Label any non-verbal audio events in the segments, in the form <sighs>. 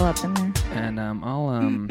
up in there. and um, I'll um,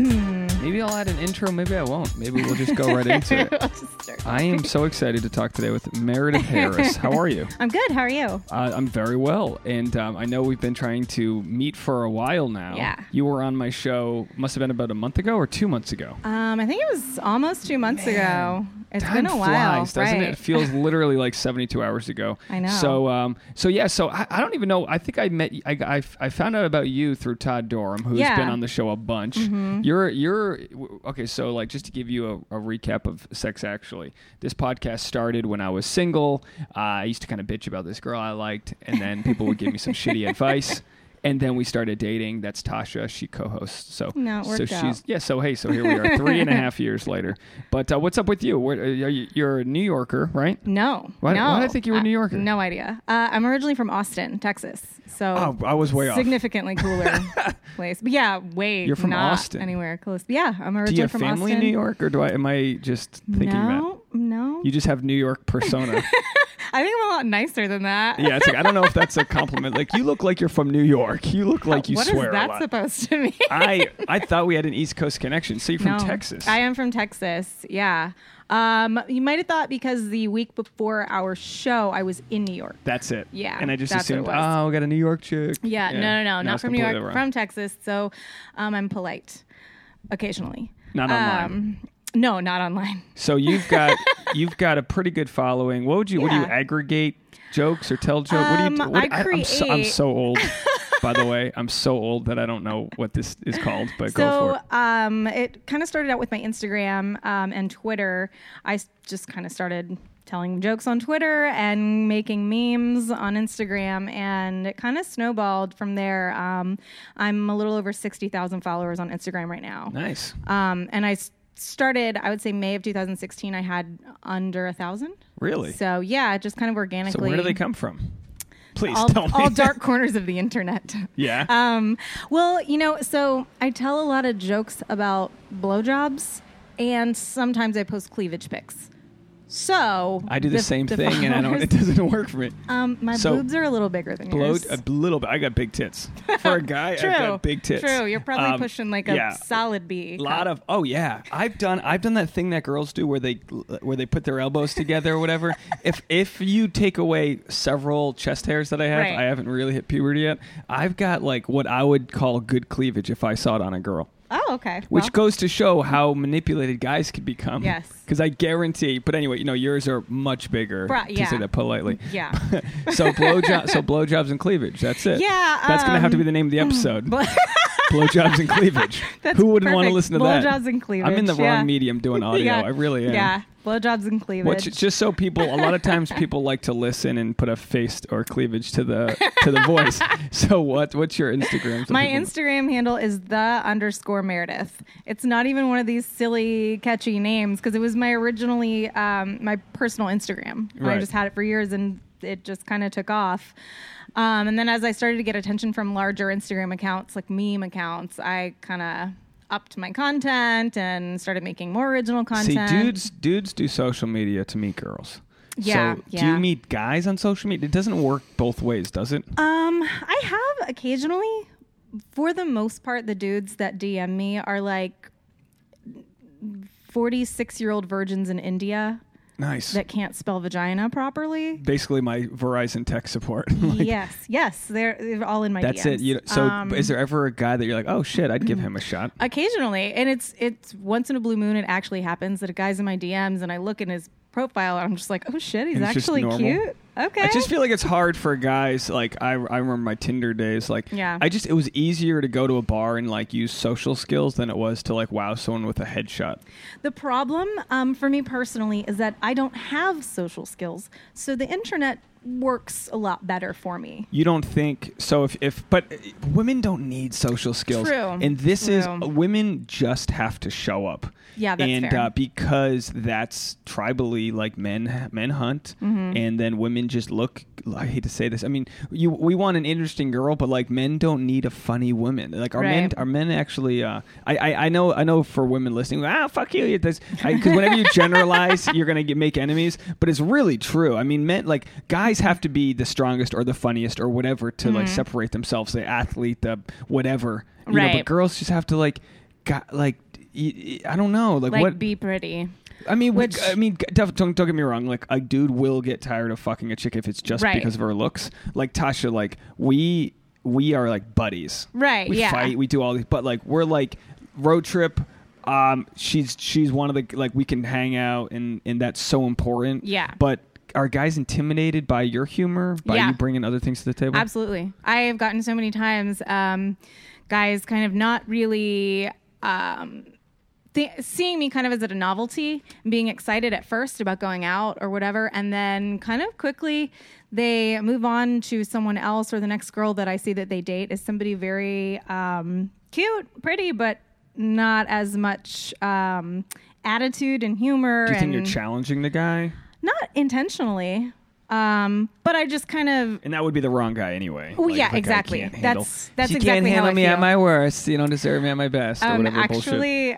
maybe I'll add an intro. Maybe I won't. Maybe we'll just go right into <laughs> it. We'll just start. I am so excited to talk today with Meredith Harris. How are you? <laughs> I'm good. How are you? Uh, I'm very well, and um, I know we've been trying to meet for a while now. Yeah. You were on my show. Must have been about a month ago or two months ago. Um, I think it was almost two months ago. It's Time been a while, flies, doesn't right? it? It feels <laughs> literally like 72 hours ago. I know. So, um, so yeah. So I, I don't even know. I think I met. I, I, I found out about you through Todd Dorham, who's Yeah. Mm-hmm. been on the show a bunch. You're you're okay. So like, just to give you a, a recap of Sex Actually, this podcast started when I was single. Uh, I used to kind of bitch about this girl I liked, and then people would give me some shitty <laughs> advice. And then we started dating. That's Tasha. She co-hosts. So No, so she's out. yeah. So hey, so here we are, three and a half <laughs> years later. But uh, what's up with you? Where? You're a New Yorker, right? No. Why- no. why did I think you were a New Yorker? no idea. Uh, I'm originally from Austin, Texas. So Oh, I was way off. significantly cooler <laughs> place. But yeah, way You're from not Austin. anywhere close. Yeah, I'm originally Do you have from family Austin. in New York, or do I? Am I just thinking that? no, no. you just have New York persona? <laughs> I think I'm a lot nicer than that. yeah, it's like I don't know if that's a compliment. Like you look like you're from New York. You look like you what is swear a that lot. supposed to mean? I <laughs> I thought we had an East Coast connection. So you're from No. Texas. I am from Texas. Yeah. Um, you might have thought because the week before our show, I was in New York. That's it. Yeah, And I just what assumed, oh, we got a New York chick. Yeah, no, no, no, not from New York, wrong. from Texas. So um, I'm polite occasionally. Not online. Um, no, not online. So you've got <laughs> you've got a pretty good following. What would you? What do you aggregate jokes or tell jokes? what do you? Um, What, I am so, I'm so old. <laughs> by the way, I'm so old that I don't know what this is called. But go for So it. um, it kind of started out with my Instagram um, and Twitter. I just kind of started telling jokes on Twitter and making memes on Instagram, and it kind of snowballed from there. Um, I'm a little over sixty thousand followers on Instagram right now. Nice. Um, and I started, I would say May of 2016. I had under a thousand. Really? So yeah, just kind of So organically. where do they come from? Please all, tell me. all dark <laughs> corners of the internet. Yeah. Um, well, you know, so I tell a lot of jokes about blowjobs, and sometimes I post cleavage pics. So I do the, same the thing, and I don't. It doesn't <laughs> work for me. Um, my So, boobs are a little bigger than Blow yours. a little bit. I got big tits. For a <laughs> guy, True. I've got big tits. True. You're probably Um, pushing like a yeah. solid B. A lot of oh yeah, I've done I've done that thing that girls do where they where they put their elbows together or whatever. <laughs> if if you take away several chest hairs that I have, Right. I haven't really hit puberty yet. I've got like what I would call good cleavage if I saw it on a girl. Oh, okay. Which Well, goes to show how manipulated guys could become. Yes. Because I guarantee. But anyway, you know, yours are much bigger. Bra- To yeah. say that politely. <laughs> Yeah. <laughs> so blowjob, so blowjobs and cleavage. That's it. Yeah, That's gonna have to um, be the name of the episode. <laughs> Blow- blowjobs and cleavage. That's Who wouldn't want to listen to that? Blowjobs and cleavage. I'm in the wrong yeah. medium doing audio. Yeah. I really am. Yeah. Blowjobs and cleavage. What's just so people a lot of times people like to listen and put a face or cleavage to the to the voice. <laughs> So what what's your Instagram? so My people- Instagram handle is the underscore Meredith. It's not even one of these silly, catchy names because it was my originally um, my personal Instagram. And I just had it for years and it just kind of took off. Um, and then as I started to get attention from larger Instagram accounts, like meme accounts, I kind of upped my content and started making more original content. See, dudes dudes do social media to meet girls. Yeah, So do yeah. you meet guys on social media? It doesn't work both ways, does it? Um, I have occasionally. For the most part, the dudes that DM me are like forty-six-year-old virgins in India Nice. that can't spell vagina properly. Basically, my Verizon tech support. <laughs> Like, yes, yes, they're, they're all in my. That's DMs. it. You, so, Um, is there ever a guy that you're like, oh shit, I'd give him a shot? occasionally, and it's it's once in a blue moon. It actually happens that a guy's in my DMs, and I look in his profile, and I'm just like, oh shit, he's And it's just actually cute. Okay. I just feel like it's hard for guys. Like I, I remember my Tinder days. Like Yeah. I just it was easier to go to a bar and like use social skills than it was to like wow someone with a headshot. The problem um, for me personally is that I don't have social skills. So the internet works a lot better for me. You don't think so? If if but uh, women don't need social skills. True. And this is women just have to show up. Yeah, that's and fair. Uh, because that's tribally like men men hunt, Mm-hmm. and then women just look. I hate to say this. I mean, you we want an interesting girl, but like men don't need a funny woman. Like our men, Right. our men actually. Uh, I, I I know I know for women listening, ah fuck you. Because whenever you generalize, <laughs> you're gonna get, make enemies. But it's really true. I mean, men like guys guys have to be the strongest or the funniest or whatever to like separate themselves. The athlete, the whatever. You know, but girls just have to like, got, like I don't know, like, like what be pretty. I mean, Which- I mean, don't, don't don't get me wrong. Like, a dude will get tired of fucking a chick if it's just Right. because of her looks. Like Tasha, like we we are like buddies. Right, We yeah. fight. We do all these, but like we're like road trip. Um, she's she's one of the like we can hang out and and that's so important. Yeah. But are guys intimidated by your humor by Yeah. you bringing other things to the table? Absolutely. I have gotten so many times um, guys kind of not really um, th- seeing me kind of as a novelty, being excited at first about going out or whatever, and then kind of quickly they move on to someone else or the next girl that I see that they date is somebody very um, cute, pretty, but not as much um, attitude and humor. Do you think and you're challenging the guy? Not intentionally. Um, but I just kind of And that would be the wrong guy anyway. Oh, Like, yeah, if a guy exactly. can't handle- That's- that's you exactly can't how handle I me at my worst. You don't deserve me at my best. or Um, whatever bullshit. actually,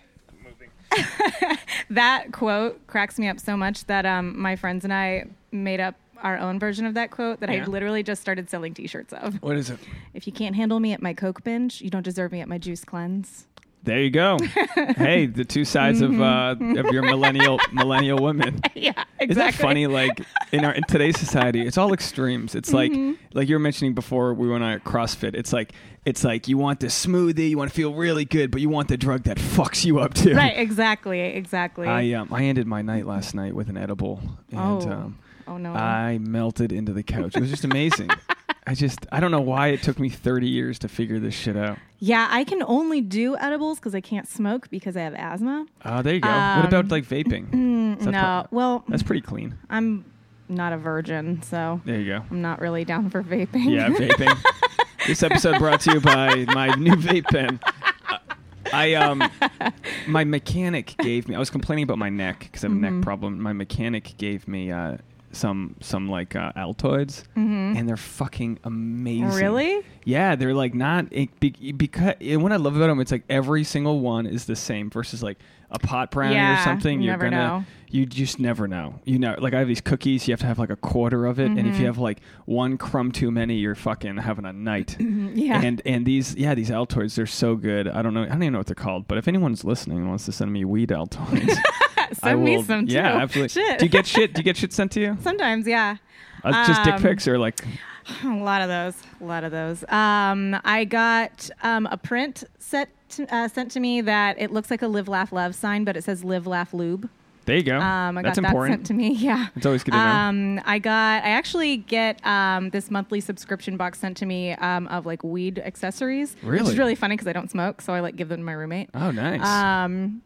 <laughs> that quote cracks me up so much that um, my friends and I made up our own version of that quote that Yeah. I literally just started selling T-shirts of. What is it? If you can't handle me at my Coke binge, you don't deserve me at my juice cleanse. There you go. <laughs> hey, the two sides of uh, of your <laughs> millennial millennial women. <laughs> yeah, exactly. Isn't that funny? Like in our in today's society, it's all extremes. It's like like you were mentioning before we went on at CrossFit. It's like it's like you want the smoothie, you want to feel really good, but you want the drug that fucks you up too. Right, exactly, exactly. I um I ended my night last night with an edible, and oh, um, oh no. I melted into the couch. It was just amazing. I just I don't know why it took me 30 years to figure this shit out. yeah, I can only do edibles because I can't smoke because I have asthma. Oh, there you go. what Um, about like vaping? <clears throat> That no, well, that's pretty clean. I'm not a virgin, so There you go. I'm not really down for vaping. Yeah, vaping. <laughs> this episode brought to you by my new vape pen. Uh, I um, my mechanic gave me. I was complaining about my neck because I have a Mm-hmm. neck problem. My mechanic gave me uh, some some like uh, Altoids, and they're fucking amazing. Mm-hmm. Really? Yeah, they're like not it, be, because what I love about them, it's like every single one is the same versus like a pot brownie or something. you You're never gonna know. you just never know. You know, like I have these cookies, you have to have like a quarter of it, and Mm-hmm. if you have like one crumb too many, you're fucking having a night. <clears throat> Yeah. And and these yeah these Altoids they're so good. I don't know I don't even know what they're called, but if anyone's listening and wants to send me weed Altoids, <laughs> Send I will. me some too. Yeah, absolutely. Shit. Do you get shit? Do you get <laughs> shit sent to you? Sometimes, yeah. Uh, just dick Um, pics or like <sighs> A lot of those. A lot of those. Um, I got um, a print set to, uh, sent to me that it looks like a live, laugh, love sign, but it says live, laugh, lube. there you go. Um, I That's got important. that sent to me. <laughs> Yeah. It's always good to know. Um, I got. I actually get um, this monthly subscription box sent to me um, of like weed accessories. Which Really? is really funny because I don't smoke, so I like give them to my roommate. oh, nice. Um,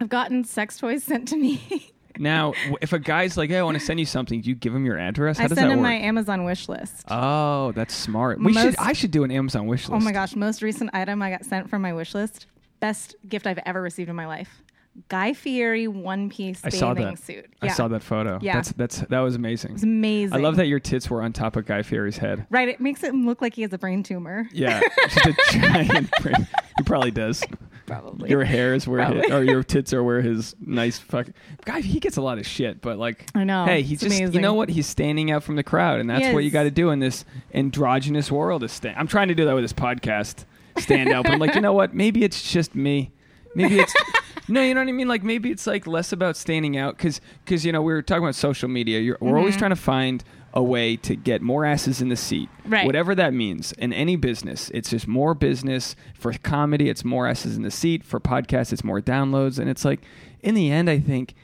I've gotten sex toys sent to me. <laughs> now, if a guy's like, "Hey, I want to send you something," do you give him your address? How I does send that him work? my Amazon wish list. oh, that's smart. We should. I should do an Amazon wish list. Oh my gosh, most recent item I got sent from my wish list. Best gift I've ever received in my life. Guy Fieri one piece I bathing saw that. suit. I saw that photo. Yeah. That's that's that was amazing. It's amazing. I love that your tits were on top of Guy Fieri's head. Right, it makes it look like he has a brain tumor. Yeah, <laughs> just a giant. brain. He probably does. <laughs> Probably. Your hair is where, his, or your tits are where <laughs> his nice fuck. Guy, he gets a lot of shit, but like, I know. Hey, he's It's just you know what? He's standing out from the crowd, and that's what you got to do in this androgynous world. Is stand. I'm trying to do that with this podcast. Stand out, but I'm like, you know what? Maybe it's just me. Maybe it's. <laughs> No, you know what I mean. Like maybe it's like less about standing out because because you know we were talking about social media. You're, We're always mm-hmm. trying to find a way to get more asses in the seat, Right. whatever that means. In any business, it's just more business. For comedy, it's more asses in the seat. For podcasts, it's more downloads. And it's like, in the end, I think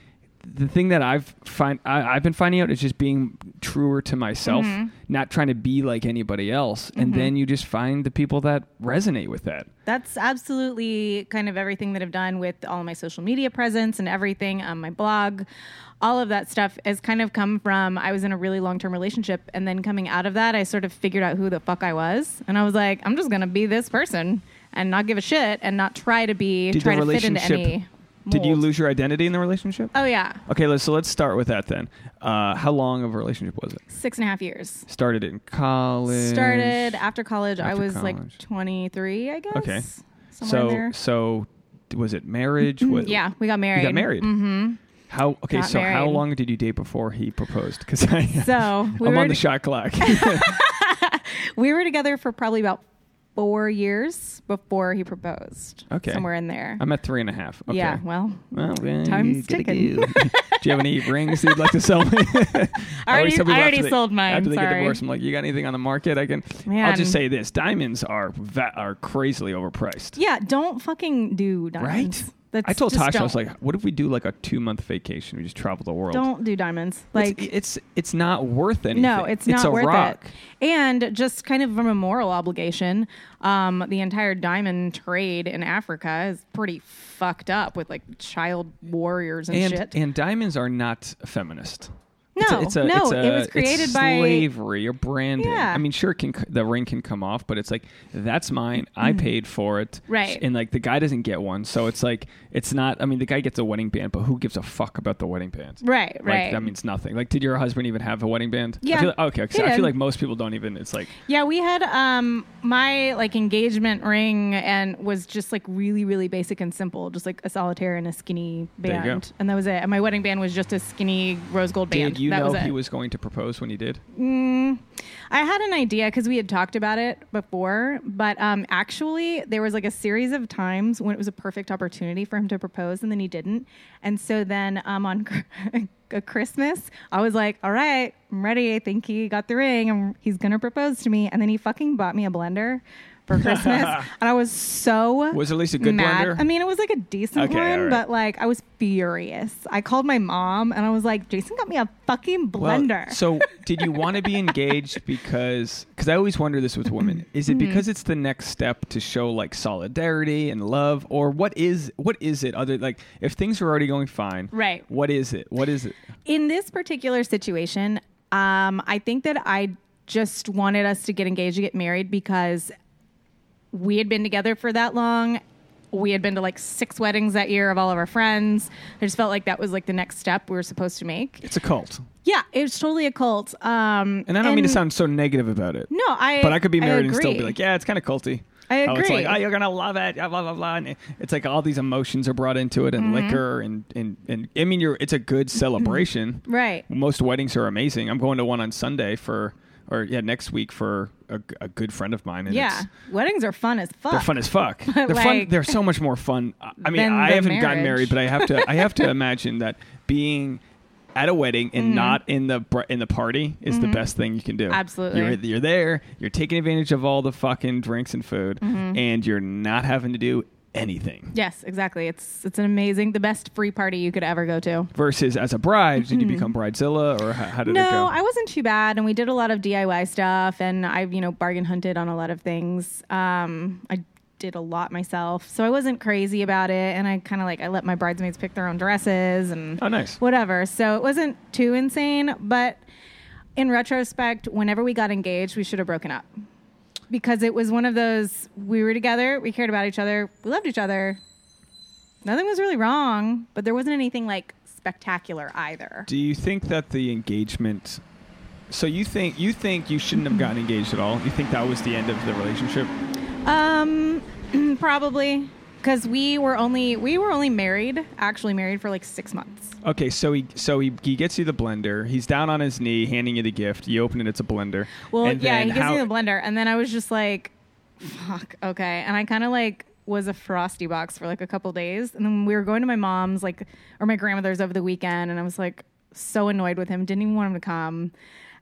the thing that I've find I, I've been finding out is just being truer to myself, mm-hmm. not trying to be like anybody else. And mm-hmm. then you just find the people that resonate with that. That's absolutely kind of everything that I've done with all my social media presence and everything on my blog. All of that stuff has kind of come from I was in a really long term relationship, and then coming out of that, I sort of figured out who the fuck I was, and I was like, I'm just gonna be this person and not give a shit and not try to be Did try to fit into any. Did you lose your identity in the relationship? Oh yeah, Okay, let's, so let's start with that then. Uh, how long of a relationship was it? six and a half years. Started in college. Started after college. I After was like 23, I guess. Okay. So so was it marriage? What, yeah, we got married. You got married. Mm-hmm. How okay? So how long did you date before he proposed? Because I <laughs> So we I'm were on the to- shot clock. <laughs> <laughs> we were together for probably about four years before he proposed. Okay. somewhere in there. I'm at three and a half. Okay. Yeah. Well, Well, then Time's ticking. go. Do you have any rings that you'd like to sell me? I already- I already sold mine, After they get sorry. divorced, I'm like, you got anything on the market? I can. I'll just say this: diamonds are va- are crazily overpriced. yeah. Don't fucking do diamonds. Right? That's, I told Tasha, I was like, what if we do like a two month vacation? We just travel the world. don't do diamonds. Like, it's, it's not worth anything. no, it's not a worth rock. it. And just kind of from a moral obligation, um, the entire diamond trade in Africa is pretty fucked up with like child warriors and, And shit. and diamonds are not feminist. No, it's a, it's a, no, it's a, it was created by- slavery or branding. Yeah. I mean, sure, can the ring can come off, but it's like that's mine. I paid for it, Mm. Right. And like the guy doesn't get one, so it's like it's not. I mean, the guy gets a wedding band, but who gives a fuck about the wedding band? right, Like right. that means nothing. Like, did your husband even have a wedding band? I Yeah, feel like, okay. 'cause he I feel like most people don't even. It's like Yeah, we had um my like engagement ring and was just like really really basic and simple, just like a solitaire and a skinny There you go. band, and that was it. And my wedding band was just a skinny rose gold band. Did you that know was he was going to propose when he did? Mm, I had an idea because we had talked about it before, but um, actually, there was like a series of times when it was a perfect opportunity for him to propose, and then he didn't. And so then um, on <laughs> a Christmas, I was like, "All right, I'm ready. I think he got the ring, and he's gonna propose to me." And then he fucking bought me a blender for Christmas, <laughs> and I was so Was at least a good mad. blender? I mean, it was like a decent Okay, one, right. but like I was furious. I called my mom, and I was like, "Jason got me a fucking Well, blender." so, <laughs> did you want to be engaged because? Because I always wonder this with women: <laughs> is Mm-hmm. it because it's the next step to show like solidarity and love, or what is what is it? Other like if things are already going fine, Right. What is it? What is it? in this particular situation, um, I think that I just wanted us to get engaged, to get married because we had been together for that long. We had been to like six weddings that year of all of our friends. I just felt like that was like the next step we were supposed to make. It's a cult, Yeah, it was totally a cult. Um, and I don't mean to sound so negative about it. no, I. but I could be married and still be like, yeah, it's kind of culty. I How it's like, agree. oh, you're gonna love it, blah blah blah. And it's like all these emotions are brought into it, and Mm-hmm. liquor, and and and I mean, you're it's a good celebration. right. Most weddings are amazing. I'm going to one on Sunday for, or yeah, next week for a, a good friend of mine. And Yeah, weddings are fun as fuck. they're fun as fuck. <laughs> they're fun. They're so much more fun. I- mean, I haven't gotten married, but I have to. I have to <laughs> imagine that being at a wedding and Mm-hmm. not in the in the party is the best thing you can do. Absolutely. you're, you're there. You're taking advantage of all the fucking drinks and food, Mm-hmm. and you're not having to do anything. Yes, exactly. It's it's an amazing, the best free party you could ever go to. Versus as a bride, did you become bridezilla, or how, how did it Mm-hmm. No. I wasn't too bad, and we did a lot of DIY stuff, and I, you know, bargain hunted on a lot of things. Um, I did a lot myself, so I wasn't crazy about it, and I kind of like I let my bridesmaids pick their own dresses and oh, nice. whatever. So it wasn't too insane, but in retrospect, whenever we got engaged, we should have broken up because it was one of those we were together, we cared about each other, we loved each other. Nothing was really wrong, but there wasn't anything like spectacular either. Do you think that the engagement? So you think you think you shouldn't have gotten engaged at all? You think that was the end of the relationship? Um, <clears throat> probably because we were only we were only married, actually married for like six months. Okay, so he so he, he gets you the blender. He's down on his knee, handing you the gift. You open it, it's a blender. Well, And yeah, he gives how- me the blender, and then I was just like, "Fuck, okay." And I kind of like was a frosty box for like a couple days, and then we were going to my mom's, like, or my grandmother's over the weekend, and I was like so annoyed with him, didn't even want him to come,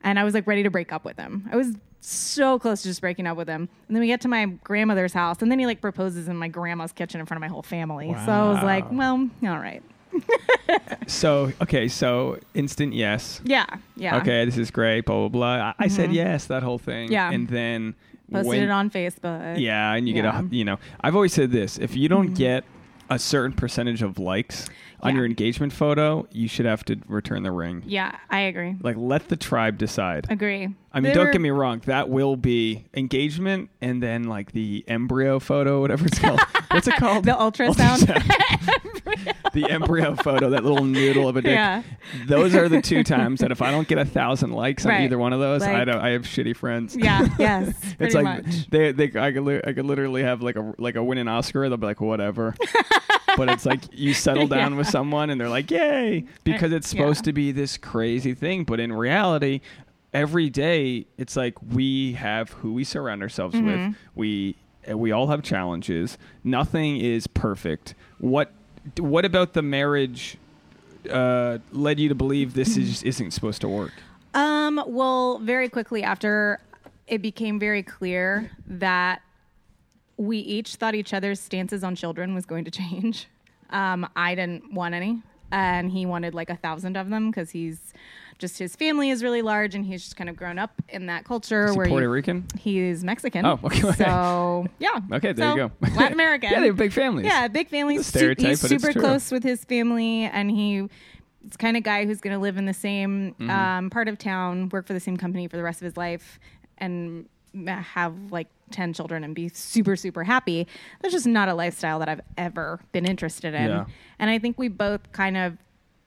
and I was like ready to break up with him. I was so close to just breaking up with him, and then we get to my grandmother's house, and then he like proposes in my grandma's kitchen in front of my whole family. So I was like, well, all right, <laughs> So okay, so instant yes. yeah, yeah. Okay, this is great. Blah blah blah. I, I said yes, that whole thing. Mm-hmm. Yeah. and then Posted when- it on Facebook. Yeah, and you Yeah. Mm-hmm. get a you know. I've always said this: if you don't get a certain percentage of likes on Yeah. your engagement photo, you should have to return the ring. Yeah, I agree. Like, let the tribe decide. Agree. I mean, There don't were- get me wrong. That will be engagement, and then like the embryo photo, whatever it's called. <laughs> What's it called? The ultrasound. <laughs> the embryo photo, that little noodle of a dick. Yeah. Those are the two times that if I don't get a thousand likes on either one of those, I don't. I have shitty friends. Yeah. <laughs> Yes. It's like much. they, they, I could, li- I could literally have like a, like a win an Oscar. They'll be like, whatever. But it's like you <laughs> settle down Yeah. with someone and they're like, "Yay!" because it's supposed yeah. to be this crazy thing, but in reality, every day it's like we have who we surround ourselves Mm-hmm. with. We uh, we all have challenges. Nothing is perfect. What what about the marriage uh, led you to believe this is, <laughs> isn't supposed to work? Um, well, very quickly after it became very clear that we each thought each other's stances on children was going to change. <laughs> Um, I didn't want any, and he wanted like a thousand of them because he's just his family is really large and he's just kind of grown up in that culture Is he where Puerto you- Rican? He's Mexican. Oh, okay. So <laughs> yeah. Okay, there So, you go. Latin <laughs> American. yeah, they have big families. Yeah, big family. It's a Su- stereotype, he's super close with his family, and he it's kind of guy who's going to live in the same Mm-hmm. um, part of town, work for the same company for the rest of his life, and have like 10 children and be super super happy that's just not a lifestyle that i've ever been interested in Yeah. and i think we both kind of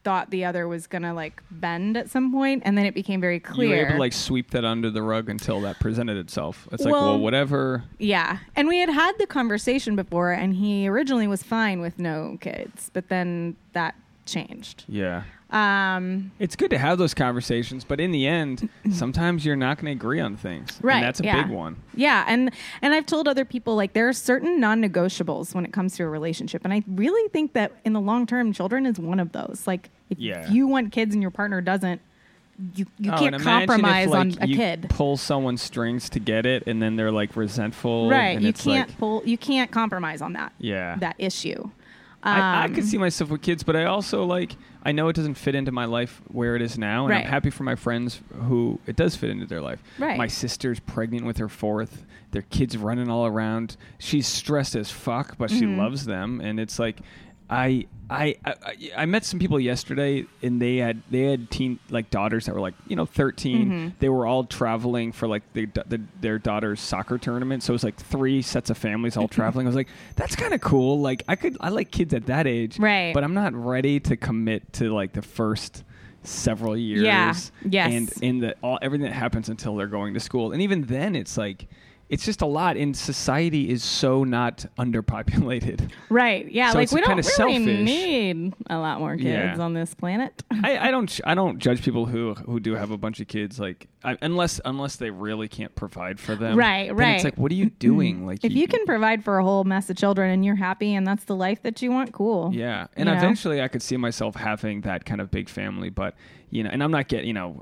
thought the other was gonna like bend at some point and then it became very You clear were able to like sweep that under the rug until that presented itself. It's like, Well- well, whatever. Yeah. And we had had the conversation before, and he originally was fine with no kids, but then that changed. Yeah. Um, It's good to have those conversations, but in the end, <laughs> sometimes you're not going to agree on things. Right, And that's a yeah. big one. yeah. And, and I've told other people, like, there are certain non negotiables when it comes to a relationship. And I really think that in the long term, children is one of those. Like, if Yeah. you want kids and your partner doesn't, you, you Oh, can't compromise if, like, on a you kid. Pull someone's strings to get it, and then they're like resentful. Right. You can't Like, pull, you can't compromise on that, yeah. that issue. I, I Um, could see myself with kids, but I also like I know it doesn't fit into my life where it is now, and Right. I'm happy for my friends who it does fit into their life. Right. My sister's pregnant with her fourth. Their kids running all around. She's stressed as fuck, but she Mm-hmm. loves them, and it's like. I, I I met some people yesterday, and they had they had teen like daughters that were like you know 13 Mhm. They were all traveling for like the, the their daughter's soccer tournament, so it was like three sets of families all <laughs> traveling. I was like, that's kind of cool. Like I could I like kids at that age, Right. But I'm not ready to commit to like the first several years. Yeah. Yes. And in the all everything that happens until they're going to school, and even then, it's like. It's just a lot, and society is so not underpopulated. Right. Yeah. So like we don't really selfish. need a lot more kids Yeah. on this planet. <laughs> I, I don't I don't judge people who who do have a bunch of kids like I, unless unless they really can't provide for them. Right, right. It's like what are you <clears throat> doing? Like if you can provide for a whole mess of children and you're happy and that's the life that you want, cool. Yeah, and You know? eventually I could see myself having that kind of big family, but you know, and I'm not getting you know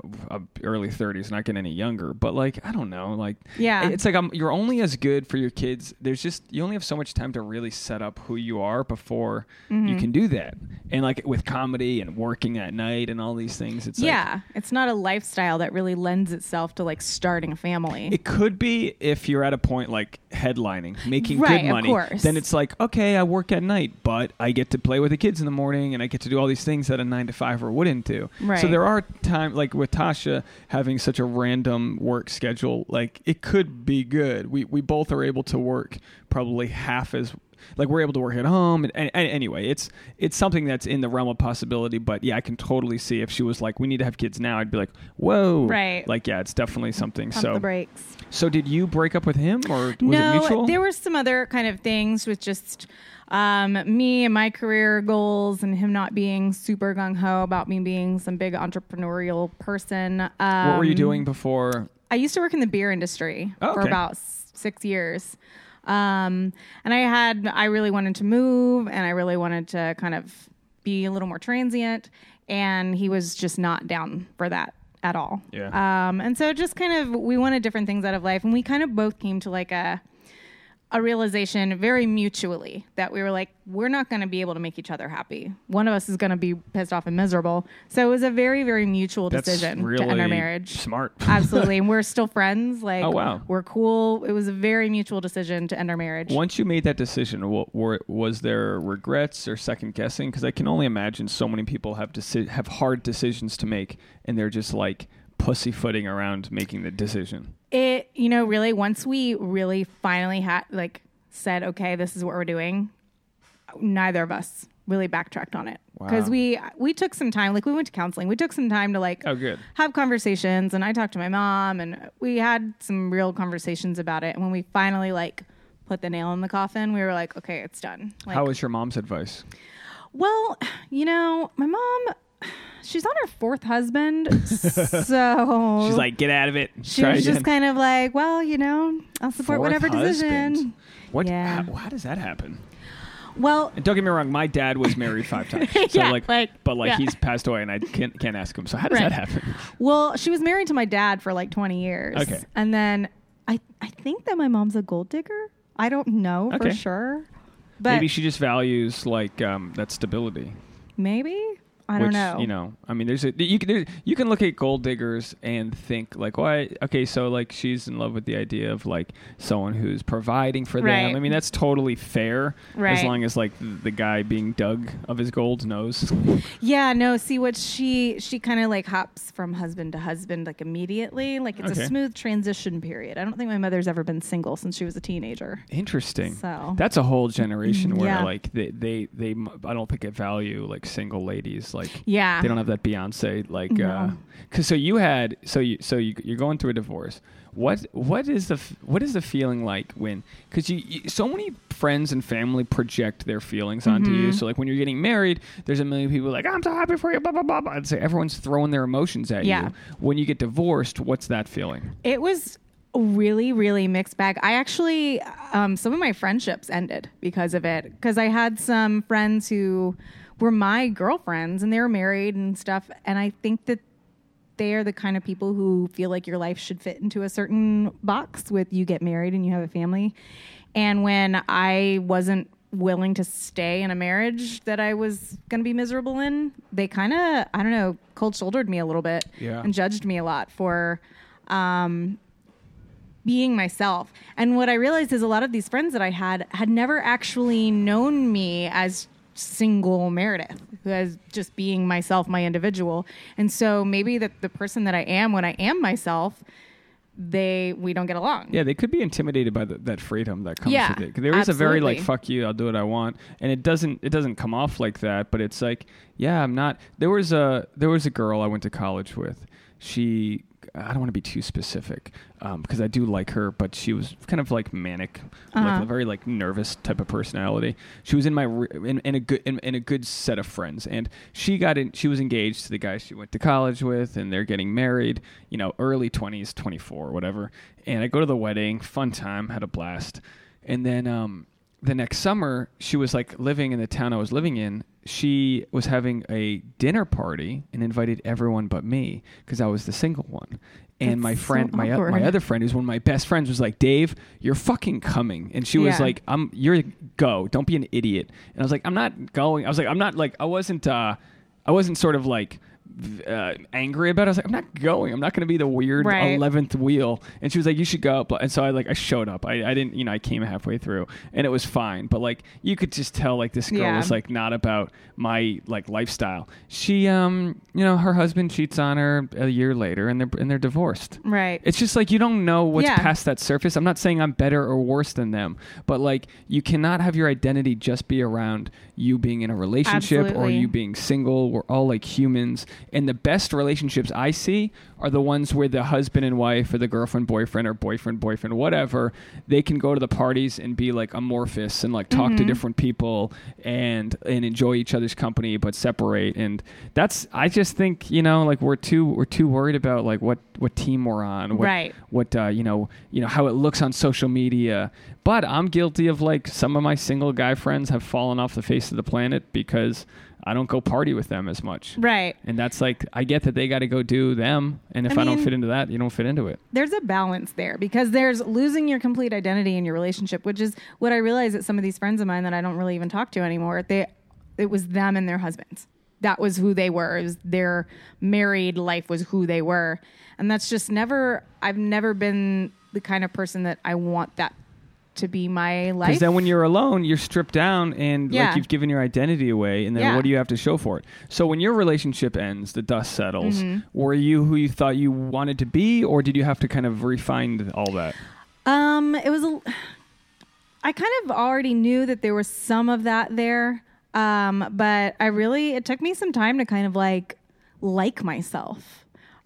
early 30s, not getting any younger, but like I don't know, like Yeah. it's like I'm, you're only as good for your kids. There's just you only have so much time to really set up who you are before Mm-hmm. you can do that, and like with comedy and working at night and all these things, it's like, yeah. It's not a lifestyle that really lends itself to like starting a family. It could be if you're at a point like headlining, making Right, good of money. course. Then it's like, okay, I work at night, but I get to play with the kids in the morning and I get to do all these things that a nine to five or wouldn't do. So Right. There are times like with Tasha having such a random work schedule, like it could be good. We we both are able to work probably half as like we're able to work at home and, and, and anyway it's it's something that's in the realm of possibility but yeah i can totally see if she was like we need to have kids now i'd be like whoa Right. like yeah it's definitely something Pump so the brakes. so did you break up with him or was no, it mutual? there were some other kind of things with just um, me and my career goals and him not being super gung ho about me being some big entrepreneurial person. Um, what were you doing before? I used to work in the beer industry Oh, for about s- six years. Um, and I had, I really wanted to move and I really wanted to kind of be a little more transient. And he was just not down for that at all. Yeah. Um, and so just kind of, we wanted different things out of life. And we kind of both came to like a, a realization very mutually that we were like, we're not going to be able to make each other happy. One of us is going to be pissed off and miserable. So it was a very, very mutual That's decision really to end our marriage. Smart. <laughs> Absolutely. and we're still friends. Like, Oh, wow. we're cool. It was a very mutual decision to end our marriage. Once you made that decision, wa- were, was there regrets or second guessing? Because I can only imagine so many people have deci- have hard decisions to make, and they're just like pussyfooting around making the decision. It, you know, really, once we really finally had, like, said, okay, this is what we're doing, neither of us really backtracked on it. Because Wow. we, we took some time, like, we went to counseling. We took some time to, like, Oh, good. have conversations and I talked to my mom and we had some real conversations about it. And when we finally like put the nail in the coffin. We were like, okay, it's done. Like, How was your mom's advice? well, you know, my mom, she's on her fourth husband, <laughs> so She's like, get out of it. she Try was again." just kind of like, well, you know, I'll support Fourth whatever husband. decision. What? Yeah. How, how does that happen? Well, And don't get me wrong, my dad was married five times. <laughs> So Yeah, like, like, but like yeah. he's passed away, and I can't can't ask him. So how does Right. that happen? well, she was married to my dad for like 20 years. Okay. And then I, I think that my mom's a gold digger. I don't know Okay. for sure. But Maybe she just values like um, that stability. maybe? I don't which, know. You know, I mean, there's a you can there, you can look at gold diggers and think like, why? Okay, so like she's in love with the idea of like someone who's providing for Right. them. I mean, that's totally fair right. as long as like the guy being dug of his gold knows. Yeah, no, see what she she kind of like hops from husband to husband like immediately. Like it's Okay. a smooth transition period. I don't think my mother's ever been single since she was a teenager. Interesting. So That's a whole generation mm-hmm. where Yeah. like they, they they I don't think it value like single ladies like yeah. they don't have that Beyonce like uh No. cuz so you had so you so you you're going through a divorce. What what is the what is the feeling like when cuz you, you so many friends and family project their feelings onto you. Mm-hmm. So like when you're getting married, there's a million people like I'm so happy for you blah blah blah. blah. I'd say everyone's throwing their emotions at Yeah. you. When you get divorced, what's that feeling? It was really, really mixed bag. I actually, um, some of my friendships ended because of it. Because I had some friends who were my girlfriends and they were married and stuff. And I think that they are the kind of people who feel like your life should fit into a certain box with you get married and you have a family. And when I wasn't willing to stay in a marriage that I was going to be miserable in, they kind of, I don't know, cold shouldered me a little bit Yeah. and judged me a lot for um, being myself. And what I realized is a lot of these friends that I had had never actually known me as single Meredith, who as just being myself, my individual. And so maybe that the person that I am when I am myself, they we don't get along. Yeah, they could be intimidated by the, that freedom that comes Yeah, with it. There is a very like "fuck you," I'll do what I want, and it doesn't it doesn't come off like that. But it's like, yeah, I'm not. There was a there was a girl I went to college with. She I don't want to be too specific because I do like her, but she was kind of like manic, like Uh-huh. a very like nervous type of personality. She was in my in, in a good in, in a good set of friends, and she got in. She was engaged to the guy she went to college with, and they're getting married. You know, early twenties, twenty four, whatever. And I go to the wedding, fun time, had a blast, and then um, the next summer she was like living in the town I was living in. She was having a dinner party and invited everyone but me because I was the single one. And That's my so friend, my o- my other friend, who's one of my best friends, was like, "Dave, you're fucking coming," and she was Yeah. like, "I'm, you're go. Don't be an idiot." And I was like, "I'm not going." I was like, "I'm not like I wasn't. uh I wasn't sort of like." Uh, angry about it. I was like, I'm not going. I'm not going to be the weird Right. eleventh wheel. And she was like, you should go. And so I like I showed up. I, I didn't, you know, I came halfway through, and it was fine. But like you could just tell like this girl Yeah. was like not about my like lifestyle. She, um, you know, her husband cheats on her a year later, and they're and they're divorced. Right. It's just like you don't know what's Yeah. past that surface. I'm not saying I'm better or worse than them, but like you cannot have your identity just be around you being in a relationship or Absolutely. you being single. We're all like humans. And the best relationships I see are the ones where the husband and wife or the girlfriend, boyfriend, or boyfriend, boyfriend, whatever, they can go to the parties and be like amorphous and like talk Mm-hmm. to different people and and enjoy each other's company but separate. And that's I just think, you know, like we're too we're too worried about like what what team we're on, what Right. what uh, you know you know how it looks on social media but i'm guilty of like some of my single guy friends have fallen off the face of the planet because i don't go party with them as much right. and that's like i get that they got to go do them and if I I, don't fit into that you don't fit into it there's a balance there because there's losing your complete identity in your relationship, which is what I realized that some of these friends of mine that I don't really even talk to anymore, they it was them and their husbands. That was who they were. It was their married life was who they were. And that's just never I've never been the kind of person that I want that to be my life. because then when you're alone you're stripped down and like you've given your identity away and then Yeah. what do you have to show for it so when your relationship ends the dust settles Mm-hmm. were you who you thought you wanted to be or did you have to kind of refine all that Um, it was a. I kind of already knew that there was some of that there, um, but I really it took me some time to kind of like like myself.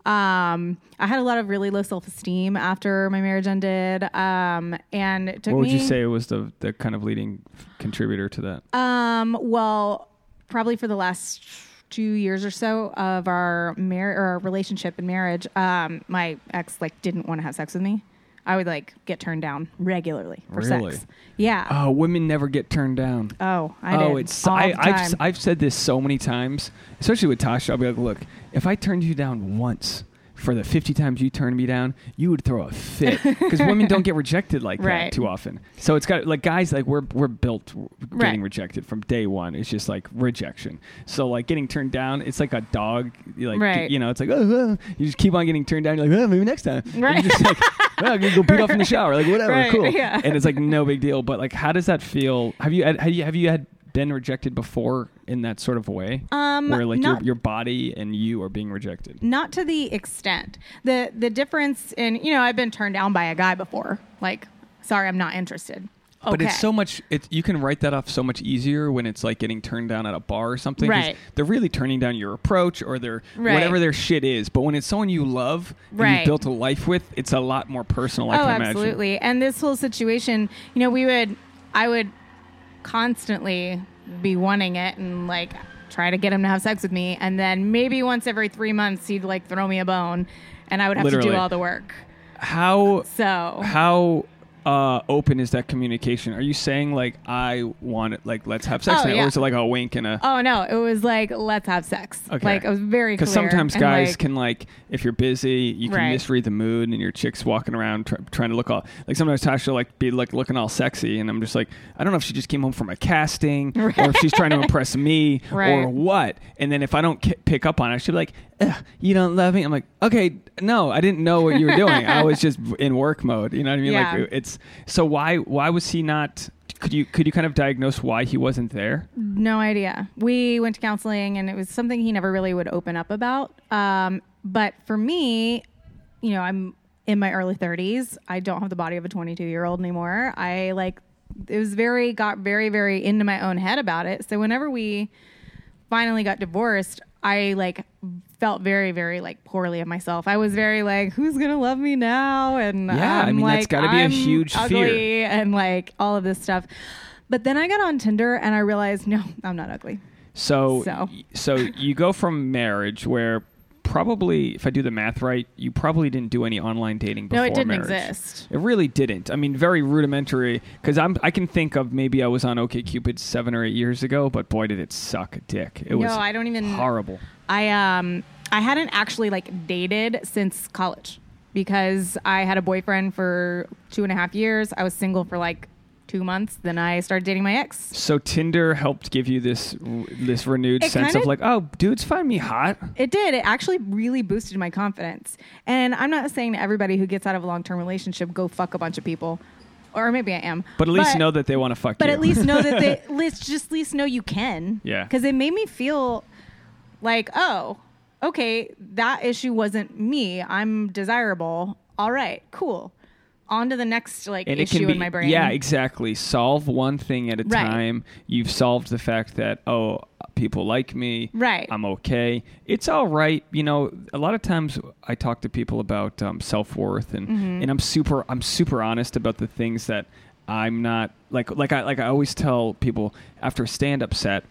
Um, I had a lot of really low self esteem after my marriage ended. Um, and it took What would me. you say was the the kind of leading contributor to that? Um, well, probably for the last two years or so of our mar- or our relationship and marriage, um, my ex like didn't want to have sex with me. I would like get turned down regularly for Really? sex. Yeah. Oh, women never get turned down. oh, I oh, did. it's all I, the I've time. I've said this so many times, especially with Tasha. I'll be like, look, if I turned you down once for the fifty times you turned me down, you would throw a fit <laughs> because women don't get rejected like that too often. So it's got like guys like we're we're built getting Right. rejected from day one. It's just like rejection. So like getting turned down, it's like a dog. You like Right. you know, it's like oh, oh. you just keep on getting turned down. You're like oh, maybe next time. Right. you're just like well, I'm gonna go beat off in the <laughs> shower. Like whatever, Right, cool. yeah. And it's like no big deal. But like, how does that feel? Have you had, have you have you had been rejected before in that sort of way, Um, where like not- your your body and you are being rejected? not to the extent the the difference in you know I've been turned down by a guy before. Like, sorry, I'm not interested. Okay. But it's so much. It, you can write that off so much easier when it's like getting turned down at a bar or something. Right. They're really turning down your approach or their Right. whatever their shit is. But when it's someone you love and Right. you built a life with, it's a lot more personal. I oh, can imagine. absolutely. And this whole situation, you know, we would, I would constantly be wanting it and like try to get him to have sex with me, and then maybe once every three months he'd like throw me a bone, and I would have to do all the work. How So how uh, open is that communication? Are you saying like I want it, like let's have sex, Oh, yeah. or is it like a wink and a? Oh no! It was like let's have sex. Okay. Like it was very clear. Because sometimes guys like, can like, if you're busy, you can Right. misread the mood, and your chick's walking around try, trying to look all like. Sometimes Tasha like be like looking all sexy, and I'm just like, I don't know if she just came home from a casting, <laughs> or if she's trying to impress me, or what. And then if I don't ki- pick up on it, she'll be like, <laughs> "You don't love me." I'm like, "Okay, no, I didn't know what you were doing. I was just <laughs> in work mode." You know what I mean? Yeah. Like it's so why why was he not? Could you could you kind of diagnose why he wasn't there? No idea. We went to counseling, and it was something he never really would open up about. Um, but for me, you know, I'm in my early 30s. I don't have the body of a 22 year old anymore. I like it was very got very very into my own head about it. So whenever we finally got divorced, I like felt very very like poorly of myself. I was very like, who's gonna love me now? And Yeah, I I'm mean, that's like, gotta be a I'm huge fear. and like all of this stuff. But then I got on Tinder and I realized, no, I'm not ugly. So, So. so you go from marriage where probably, if I do the math right, you probably didn't do any online dating before No, it didn't marriage. exist. It really didn't. I mean, very rudimentary. Because I'm, I can think of maybe I was on OkCupid seven or eight years ago, but boy, did it suck a dick. It No, was I don't even- horrible. I um I hadn't actually like dated since college because I had a boyfriend for two and a half years. I was single for like two months. Then I started dating my ex. So Tinder helped give you this this renewed It sense kinda- of like, oh, dudes find me hot. It did. It actually really boosted my confidence. And I'm not saying to everybody who gets out of a long term relationship go fuck a bunch of people, or maybe I am. But at least know that they want to fuck you. But you. at least know that they <laughs> let's just at least know you can. Yeah. Because it made me feel like, oh, okay, that issue wasn't me. I'm desirable. All right, cool. On to the next like and issue be in my brain. yeah exactly solve one thing at a Right. time you've solved the fact that oh people like me Right. i'm okay it's all right you know a lot of times i talk to people about um, self-worth and Mm-hmm. and i'm super i'm super honest about the things that i'm not like like i like i always tell people after a stand-up set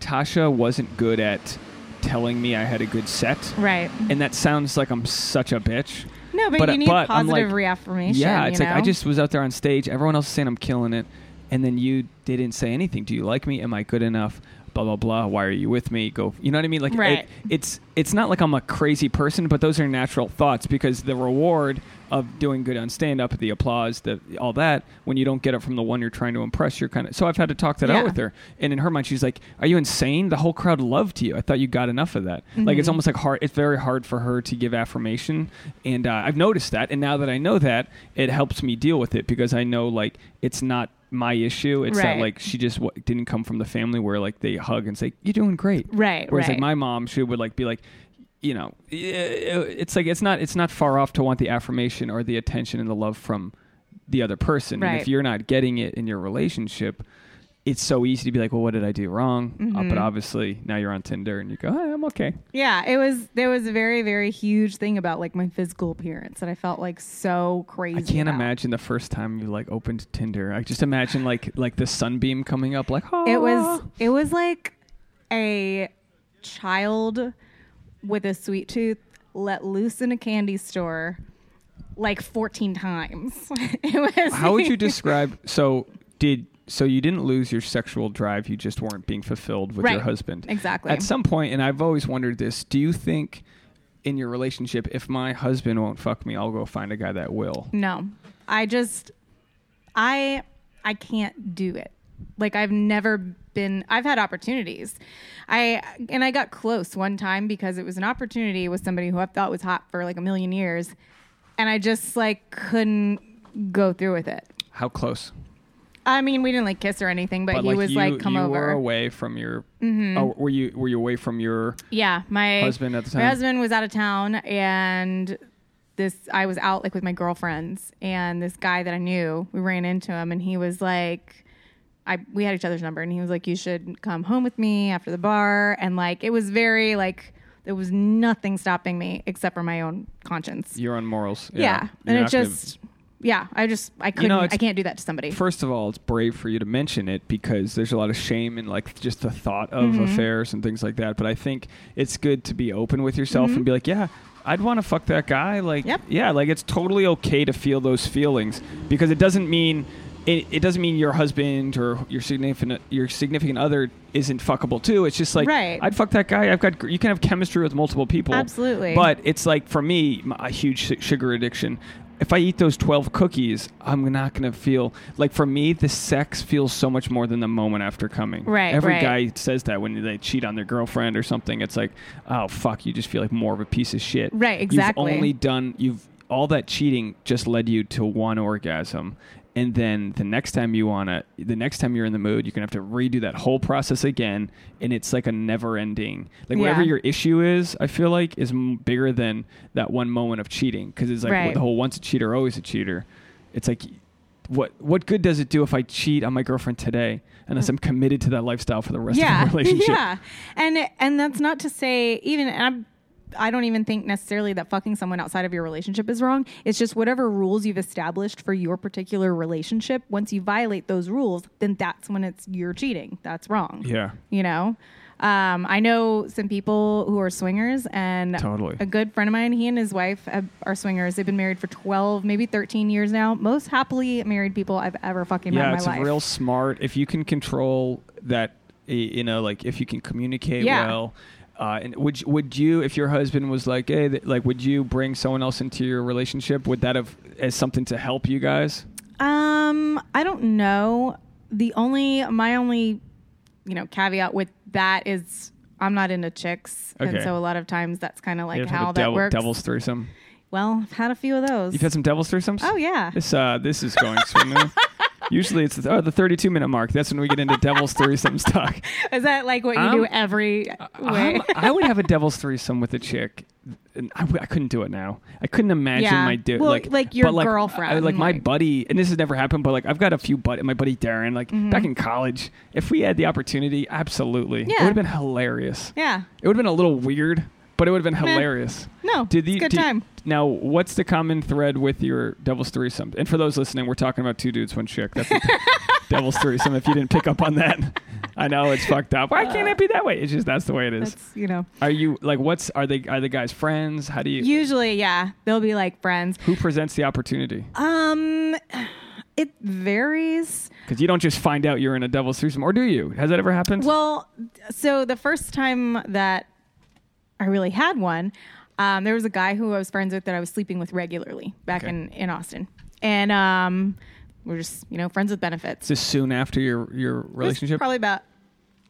tasha wasn't good at telling me i had a good set Right. and that sounds like i'm such a bitch No, but, But- you need but positive like- reaffirmation. yeah, it's like I just was out there on stage. Everyone else is saying I'm killing it, and then you didn't say anything. Do you like me? Am I good enough? Blah blah blah. Why are you with me? Go. You know what I mean? Like, Right. it, it's it's not like I'm a crazy person, but those are natural thoughts because the reward of doing good on stand up, the applause, the all that, when you don't get it from the one you're trying to impress, you're kind of. So I've had to talk that Yeah. out with her, and in her mind, she's like, "Are you insane? The whole crowd loved you. I thought you got enough of that. Like Mm-hmm. it's almost like hard. It's very hard for her to give affirmation, and uh, I've noticed that. And now that I know that, it helps me deal with it because I know like it's not my issue. It's Right. not like she just w- didn't come from the family where like they hug and say you're doing great. Right, Whereas like right. my mom, she would like be like. You know, eh, it's like it's not it's not far off to want the affirmation or the attention and the love from the other person. And if Right. you're not getting it in your relationship, it's so easy to be like, well, what did I do wrong? Uh, Mm-hmm. but obviously now you're on Tinder and you go, hey, I'm okay. Yeah, it was there was a very very huge thing about like my physical appearance that I felt like so crazy. I can't about. imagine the first time you like opened Tinder. I just imagine like like the sunbeam coming up, like oh. It was it was like a child with a sweet tooth let loose in a candy store like 14 times. <laughs> it was How would you <laughs> describe? So did so you didn't lose your sexual drive? You just weren't being fulfilled with your husband. Exactly. At some point, and I've always wondered this: Do you think in your relationship, if my husband won't fuck me, I'll go find a guy that will? No. I just I I can't do it. Like I've never been I've had opportunities. I and I got close one time because it was an opportunity with somebody who I thought was hot for like a million years and I just like couldn't go through with it. How close? I mean, we didn't like kiss or anything, but, But he was you, like come you over. were away from your. Mm-hmm. Oh, were you were you away from your Yeah, my husband at the time. My husband was out of town, and this I was out like with my girlfriends, and this guy that I knew, we ran into him, and he was like, I we had each other's number, and he was like, you should come home with me after the bar, and like it was very like there was nothing stopping me except for my own conscience. your own morals? Yeah, You're and it not gonna- just. Yeah, I just I couldn't know, I can't do that to somebody. First of all, it's brave for you to mention it because there's a lot of shame in like just the thought of Mm-hmm. affairs and things like that. But I think it's good to be open with yourself and be like, yeah, I'd want to fuck that guy. Like, Mm-hmm. Yep. yeah, like it's totally okay to feel those feelings because it doesn't mean it, it doesn't mean your husband or your significant your significant other isn't fuckable too. It's just like Right. I'd fuck that guy. I've got you can have chemistry with multiple people. Absolutely. But it's like for me, a huge sugar addiction. If I eat those 12 cookies, I'm not going to feel like for me, the sex feels so much more than the moment after coming. Right, Every right. guy says that when they cheat on their girlfriend or something. It's like, oh, fuck, you just feel like more of a piece of shit. Right, exactly. You've only done, you've, all that cheating just led you to one orgasm. And then the next time you want to, the next time you're in the mood, you're going to have to redo that whole process again. And it's like a never ending, like whatever your issue is, I feel like is m- bigger than that one moment of cheating. Cause it's like Right. the whole once a cheater, always a cheater. It's like, what, what good does it do if I cheat on my girlfriend today? Unless I'm committed to that lifestyle for the rest yeah, of <laughs> the relationship. Yeah, and and that's not to say even and I'm. I don't even think necessarily that fucking someone outside of your relationship is wrong. It's just whatever rules you've established for your particular relationship. Once you violate those rules, then that's when it's you're cheating. That's wrong. Yeah. You know, um, I know some people who are swingers, and Totally. a good friend of mine, he and his wife have, are swingers. They've been married for twelve, maybe thirteen years now. Most happily married people I've ever fucking met yeah, in my it's real smart if you can control that. You know, like if you can communicate Yeah. well. Uh, and would would you, if your husband was like, hey, th- like, would you bring someone else into your relationship? Would that have as something to help you guys? Um, I don't know. The only my only, you know, caveat with that is I'm not into chicks, and so a lot of times that's kind of like how that devil, works. devil's threesome. Well, I've had a few of those. You've had some devil's threesomes. oh yeah. This uh, this is going swimmingly. <laughs> Usually it's the, oh, the 32 minute mark. That's when we get into devil's threesomes talk. Is that like what you I'm- do every way? I'm- I would have a devil's threesome with a chick. And I, w- I couldn't do it now. I couldn't imagine Yeah. my dude Well, like like your but, like, girlfriend, I- like my like- buddy, and this has never happened, but like I've got a few buddy, my buddy Darren, like Mm-hmm. back in college. If we had the opportunity, absolutely, it Yeah. would have been hilarious. yeah. It would have been a little weird, but it would have been hilarious. No. Did the, good did- time. Now, what's the common thread with your devil's threesome? And for those listening, we're talking about two dudes, one chick. That's the <laughs> devil's threesome. If you didn't pick up on that, <laughs> I know it's fucked up. Why can't it be that way? It's just that's the way it is. That's you know. Are you like what's are they are the guys friends? How do you Usually, yeah, they'll be like friends. who presents the opportunity? Um, it varies. Because you don't just find out you're in a devil's threesome, or do you? Has that ever happened? Well, so the first time that I really had one, um, there was a guy who I was friends with that I was sleeping with regularly back Okay. in, in Austin. And um, we're just, you know, friends with benefits. This soon after your your relationship? Probably about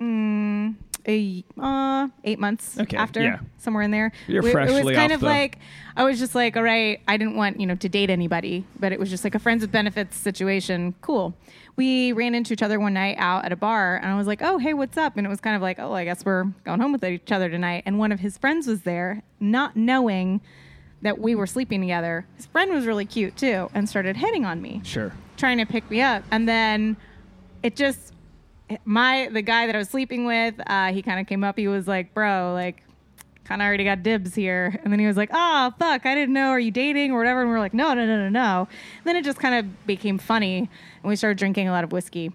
mm, a, uh, eight months Okay, after, yeah. somewhere in there. You're We- It was kind off of the- like, I was just like, all right, I didn't want, you know, to date anybody, but it was just like a friends with benefits situation. Cool. We ran into each other one night out at a bar, and I was like, oh, hey, what's up? And it was kind of like, oh, I guess we're going home with each other tonight. And one of his friends was there, not knowing that we were sleeping together. His friend was really cute too, and started hitting on me sure. trying to pick me up and then it just my the guy that I was sleeping with, uh, he kind of came up. He was like, "Bro, like." Kind of already got dibs here, and then he was like, "Oh fuck, I didn't know. Are you dating or whatever?" And we are like, "No, no, no, no, no." And then it just kind of became funny, and we started drinking a lot of whiskey,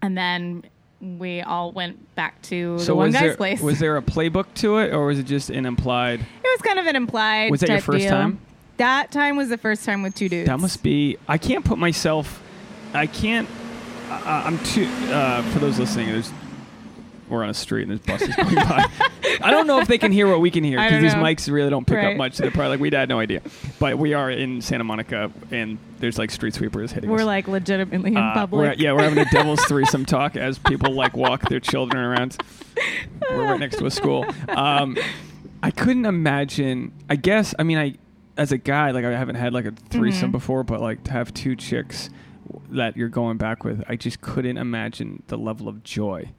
and then we all went back to the one guy's there, place. was there a playbook to it, or was it just an implied? It was kind of an implied. Was that your first deal. time? That time was the first time with two dudes. That must be. I can't put myself. I can't. Uh, I'm too. Uh, for those listening, there's. We're on a street and there's buses going by. I don't know if they can hear what we can hear because these know. mics really don't pick up Right. much. They're probably like we had no idea, but we are in Santa Monica and there's like street sweepers hitting We're us. like legitimately in Uh, public. we're- yeah, we're having a devil's threesome talk as people like walk their children around. We're right next to a school. Um, I couldn't imagine. I guess. I mean, I as a guy, like I haven't had like a threesome Mhm. before, but like to have two chicks that you're going back with, I just couldn't imagine the level of joy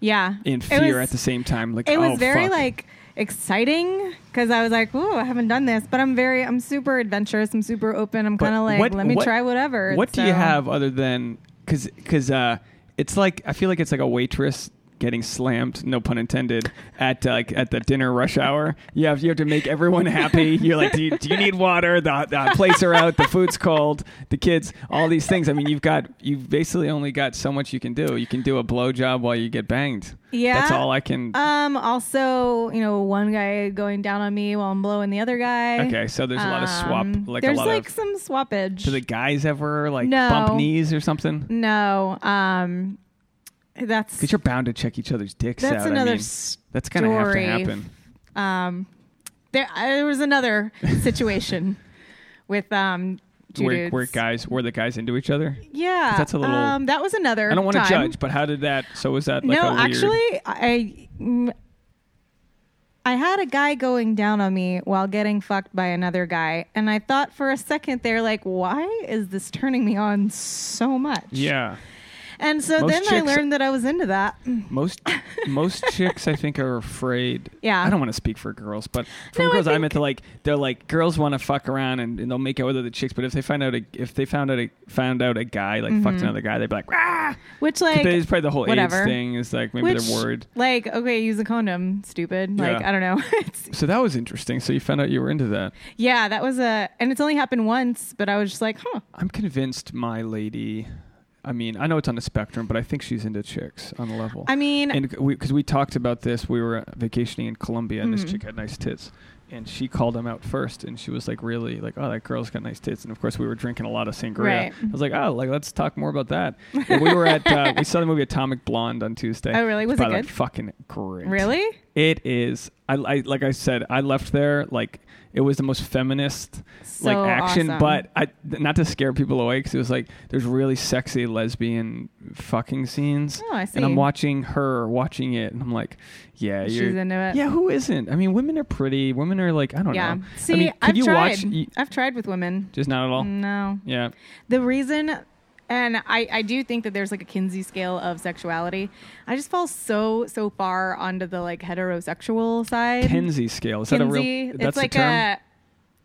yeah. and fear was- at the same time. Like It was oh, very fuck. like exciting because I was like, "Ooh, I haven't done this," but I'm very, I'm super adventurous. I'm super open. I'm kind of like, what- "Let me what- try whatever." What do you have other than because because uh, it's like I feel like it's like a waitress getting slammed, no pun intended, at uh, like at the dinner rush hour. You have you have to make everyone happy. You're like, do you, do you need water? The, the plates are out. The food's cold. The kids, all these things. I mean, you've got you've basically only got so much you can do. You can do a blowjob while you get banged. Yeah. that's all I can. Um. Also, you know, one guy going down on me while I'm blowing the other guy. okay, so there's a lot of swap. Um, Like there's a lot like some swappage. Do the guys ever like No. bump knees or something? no. Um. That's Because you're bound to check each other's dicks that's out. another I mean, that's gonna have to happen. um. There, uh, there was another <laughs> situation with um. Two where, dudes. where guys were the guys into each other Yeah, That's a little- Um, that was another. i don't want to judge but how did that so was that like no, actually, I mm, I had a guy going down on me while getting fucked by another guy, and I thought for a second they're like, "Why is this turning me on so much?" yeah And so Most then I learned that I was into that. <laughs> most most chicks i think are afraid Yeah. i don't want to speak for girls but from No, girls i think- meant to like they're like girls want to fuck around and, and they'll make out with other chicks but if they find out a, if they found out a found out a guy like fucked another guy they'd be like ah Which Mm-hmm. like it's probably the whole whatever. AIDS thing is like maybe which, they're worried Like, okay, use a condom, stupid. Like, Yeah. I don't know. <laughs> so that was interesting so you found out you were into that yeah, that was a, and it's only happened once, but I was just like, huh. i'm convinced my lady i mean i know it's on the spectrum but i think she's into chicks on a level I mean, and because we talked about this we were vacationing in colombia and this Mhm. chick had nice tits and she called him out first and she was like really like oh that girl's got nice tits and of course we were drinking a lot of sangria Right. i was like oh like let's talk more about that <laughs> and we were at uh, we saw the movie atomic blonde on tuesday Oh, really? Was it good? fucking great really? it is I, I like i said i left there like it was the most feminist So like action awesome. but I, not to scare people away because it was like there's really sexy lesbian fucking scenes Oh, I see. and i'm watching her watching it and i'm like yeah She's into it. yeah who isn't i mean women are pretty women are like i don't know. Yeah. know See, I mean, could have you tried. watch you, I've tried with women. just not at all No. yeah The reason, and I, I do think that there's like a Kinsey scale of sexuality. I just fall so, so far onto the like heterosexual side. Kinsey scale is that a real that's it's like term a,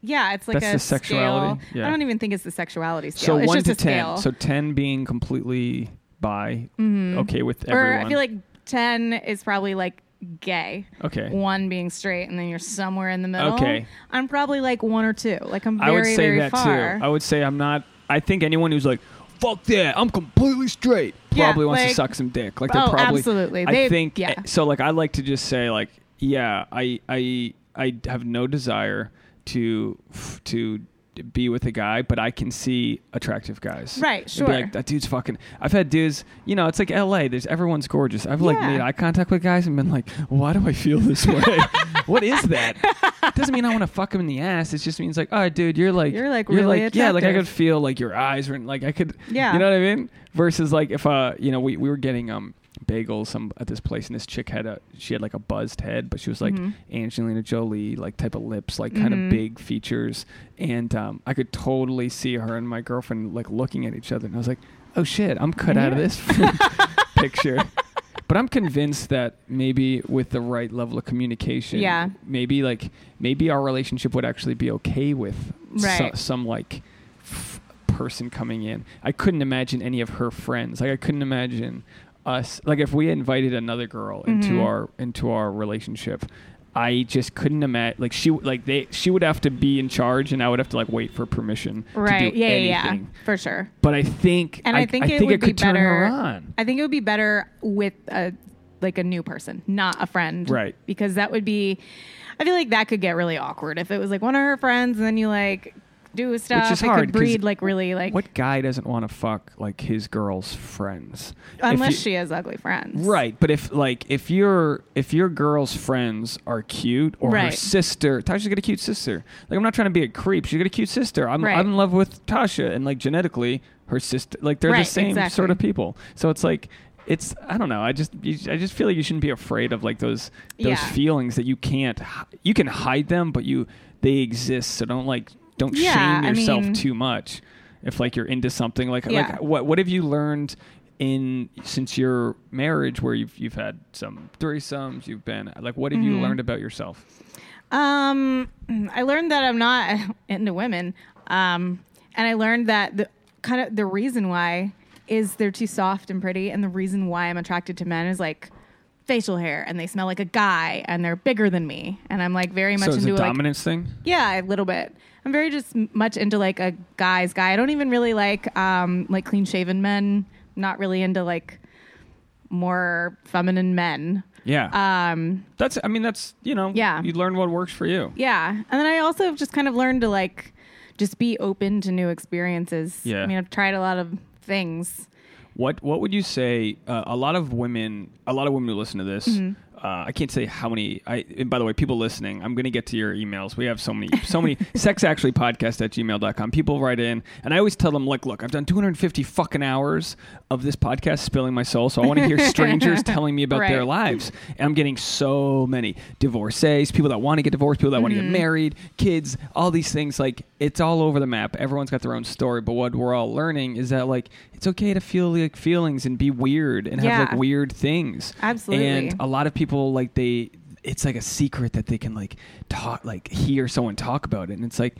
yeah, it's like That's a the sexuality? Scale. Yeah. I don't even think it's the sexuality so scale. it's one just to a ten scale. so 10 being completely bi mm-hmm. okay with everyone. or I feel like 10 is probably like gay. okay One being straight, and then you're somewhere in the middle. Okay. I'm probably like one or two. Like I'm very, I would say very that far. too. I would say I'm not. I think anyone who's like, "Fuck that," I'm completely straight. Yeah, Probably wants to like- suck some dick. Like they Oh, probably. absolutely. I They- think. yeah. So like, I like to just say like, yeah, I I I have no desire to to be with a guy, but I can see attractive guys. Right, sure. like that dude's fucking. I've had dudes. You know, it's like L.A. There's everyone's gorgeous. I've like Yeah. made eye contact with guys and been like, why do I feel this way? <laughs> what is that? It doesn't mean I want to fuck him in the ass. It just means like, oh, dude, you're like, You're, like, really yeah, like I attractive. could feel like your eyes were like I could, Yeah. you know what I mean. Versus like if uh, you know, we we were getting um bagels some at this place and this chick had a she had like a buzzed head but she was like Mhm. Angelina Jolie like type of lips like kind Mhm. of big features and um I could totally see her and my girlfriend like looking at each other and I was like oh shit I'm cut out of this <laughs> picture but I'm convinced that maybe with the right level of communication Yeah. maybe like maybe our relationship would actually be okay with so- some like f- person coming in I couldn't imagine any of her friends like I couldn't imagine us like if we invited another girl into Mhm. our into our relationship i just couldn't imagine like she like they she would have to be in charge and i would have to like wait for permission Right. to do yeah, yeah, anything yeah. For sure. but i think And I, think it would be could turn her better. I think it would be better with a like a new person, not a friend. Right. Because that would be I feel like that could get really awkward if it was like one of her friends and then you like do stuff. is it hard, could breed like really like what guy doesn't want to fuck like his girl's friends unless you- she has ugly friends. Right, but if like if your if your girl's friends are cute or her sister, Tasha's got a cute sister. Like I'm not trying to be a creep. She's got a cute sister. I'm Right. I'm in love with Tasha, and like genetically, her sister. Like they're the same exactly. sort of people. So it's like it's I don't know. I just you, I just feel like you shouldn't be afraid of like those those Yeah. feelings that you can't you can hide them, but you they exist. So don't like don't Yeah, shame I yourself mean- too much. If like you're into something like Yeah. like what what have you learned in since your marriage where you've you've had some threesomes you've been like what have you Mhm. learned about yourself Um, I learned that I'm not <laughs> into women. Um, and I learned that the kind of the reason why is they're too soft and pretty, and the reason why I'm attracted to men is like facial hair, and they smell like a guy, and they're bigger than me, and I'm like very much so into a like dominance thing yeah, a little bit. I'm very just much into like a guy's guy. I don't even really like um like clean shaven men. Not really into like more feminine men. yeah Um, that's i mean that's you know yeah. you learn what works for you Yeah. And then I also have just kind of learned to like just be open to new experiences. Yeah. I mean, I've tried a lot of things. What What would you say? Uh, a lot of women, a lot of women who listen to this. Mm-hmm. Uh, I can't say how many. I and by the way, people listening, I'm going to get to your emails. We have so many, so many. <laughs> sex actually podcast at gmail.com. People write in, and I always tell them, like, look, I've done 250 fucking hours of this podcast spilling my soul, so I want to hear strangers <laughs> telling me about their lives. And I'm getting so many divorcees, people that want to get divorced, people that want to Mm-hmm. get married, kids, all these things. Like, it's all over the map. Everyone's got their own story, but what we're all learning is that like it's okay to feel like feelings and be weird and have like weird things. Absolutely. And a lot of people like they it's like a secret that they can like talk like hear someone talk about it and it's like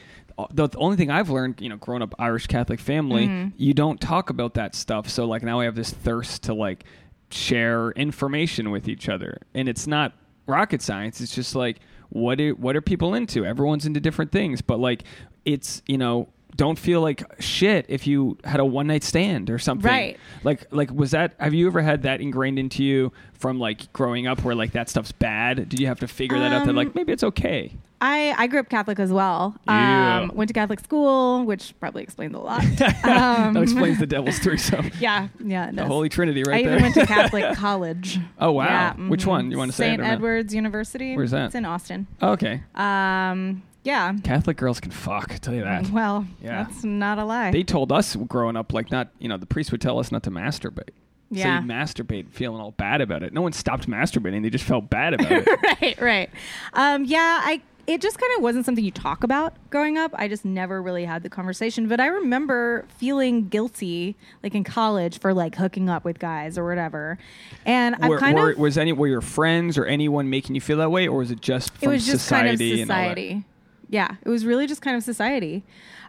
the, the only thing I've learned, you know, growing up Irish Catholic family, Mhm. you don't talk about that stuff. So like now I have this thirst to like share information with each other. And it's not rocket science. It's just like what are, what are people into? Everyone's into different things, but like it's, you know, don't feel like shit if you had a one night stand or something. Right. Like like was that have you ever had that ingrained into you from like growing up where like that stuff's bad? Did you have to figure that out that Um, like maybe it's okay? I, I grew up Catholic as well. Yeah. Um, went to Catholic school, which probably explains a lot. <laughs> that Um, explains the <laughs> devil's threesome. yeah, yeah. The. Holy Trinity right I there. even went to <laughs> Catholic college. Oh, wow. Yeah, Which mhm. one? You wanna say St. Edward's University. Where's that? It's in Austin. Oh, okay. Um, yeah. Catholic girls can fuck, I tell you that. Well, Yeah. that's not a lie. They told us growing up, like not, you know, the priest would tell us not to masturbate. Yeah. So you masturbate feeling all bad about it. No one stopped masturbating. They just felt bad about it. <laughs> right, right. Um, yeah, I it just kind of wasn't something you talk about growing up. I just never really had the conversation. But I remember feeling guilty, like in college, for like hooking up with guys or whatever. And I kind were- of was any were your friends or anyone making you feel that way, or was it just it was just kind of society and all that? society. Yeah, it was really just kind of society.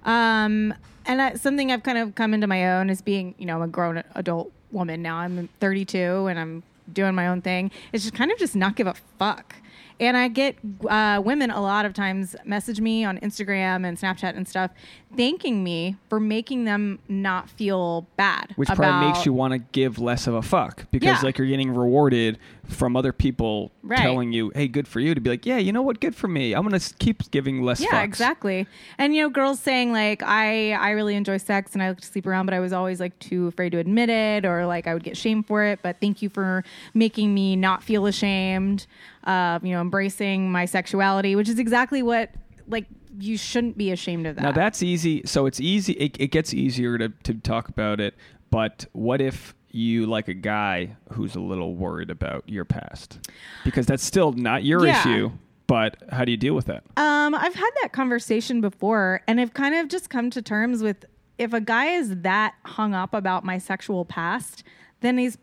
Um, and I, something I've kind of come into my own as being, you know, I'm a grown adult woman now. I'm 32 and I'm doing my own thing. It's just kind of just not give a fuck. And I get uh, women a lot of times message me on Instagram and Snapchat and stuff, thanking me for making them not feel bad. Which about, probably makes you want to give less of a fuck because Yeah. like you're getting rewarded from other people Right. telling you, "Hey, good for you." To be like, "Yeah, you know what? Good for me. I'm gonna keep giving less." Yeah, fucks." exactly. And you know, girls saying like, I I really enjoy sex and I like to sleep around, but I was always like too afraid to admit it, or like I would get shamed for it. But thank you for making me not feel ashamed. Uh, you know, embracing my sexuality, which is exactly what like you shouldn't be ashamed of that. Now that's easy. So it's easy. It, it gets easier to, to talk about it. But what if you like a guy who's a little worried about your past? Because that's still not your Yeah. issue. But how do you deal with that? Um, I've had that conversation before, and I've kind of just come to terms with if a guy is that hung up about my sexual past, then he's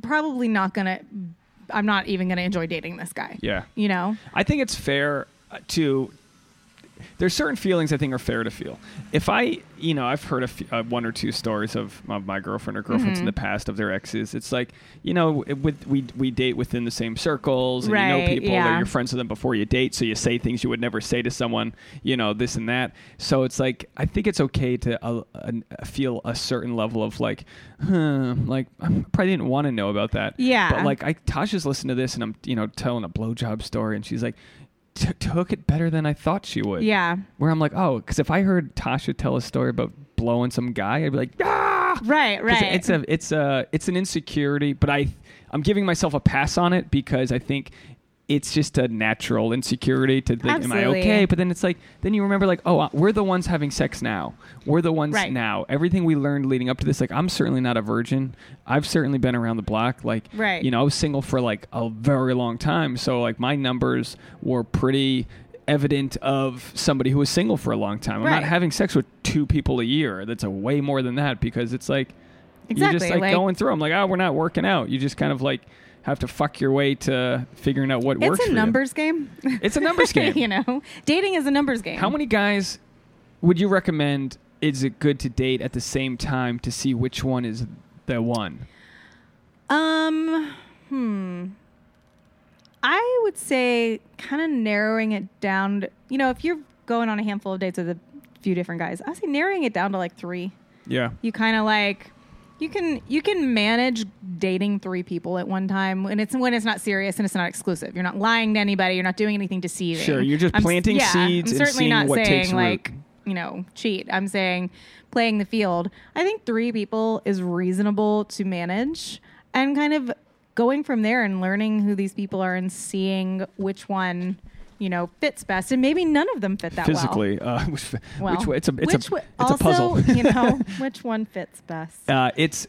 probably not gonna. I'm not even gonna enjoy dating this guy. Yeah. You know. I think it's fair uh, to there's certain feelings I think are fair to feel. If I, you know, I've heard a f- uh, one or two stories of, of my girlfriend or girlfriends in Mhm. the past of their exes. It's like, you know, with we we date within the same circles, and you know people, yeah. or you're friends with them before you date, so you say things you would never say to someone, you know, this and that. So it's like I think it's okay to uh, uh, feel a certain level of like, huh, like I probably didn't want to know about that. Yeah. But like I Tasha's listening to this and I'm you know telling a blowjob story and she's like t- took it better than I thought she would. Yeah. Where I'm like, oh, because if I heard Tasha tell a story about blowing some guy, I'd be like, ah. Right. Right. It's a it's a it's an insecurity, but I I'm giving myself a pass on it because I think it's just a natural insecurity to think, am I okay? But then it's like, then you remember, like, oh, uh, we're the ones having sex now. We're the ones Right. now. Everything we learned leading up to this, like, I'm certainly not a virgin. I've certainly been around the block. Like, Right. you know, I was single for like a very long time. So, like, my numbers were pretty evident of somebody who was single for a long time. I'm not having sex with two people a year. That's a way more than that because it's like, you're just like, like- going through. I'm like, oh, we're not working out. You just kind of like have to fuck your way to figuring out what works. it's a you. numbers game. It's a numbers <laughs> game. you know, dating is a numbers game. How many guys would you recommend? Is it good to date at the same time to see which one is the one? Um, hmm. I would say kind of narrowing it down. To, you know, if you're going on a handful of dates with a few different guys, I say narrowing it down to like three. Yeah. You kind of like you can you can manage dating three people at one time when it's when it's not serious and it's not exclusive. You're not lying to anybody. You're not doing anything deceiving. Sure, you're just I'm planting yeah, seeds I'm certainly not what saying takes root. like you know cheat. I'm saying playing the field. I think three people is reasonable to manage and kind of going from there and learning who these people are and seeing which one you know fits best and maybe none of them fit that well. Physically, uh, <laughs> which, Well, which way- it's a it's which a it's also, a puzzle. you know, <laughs> which one fits best? uh, it's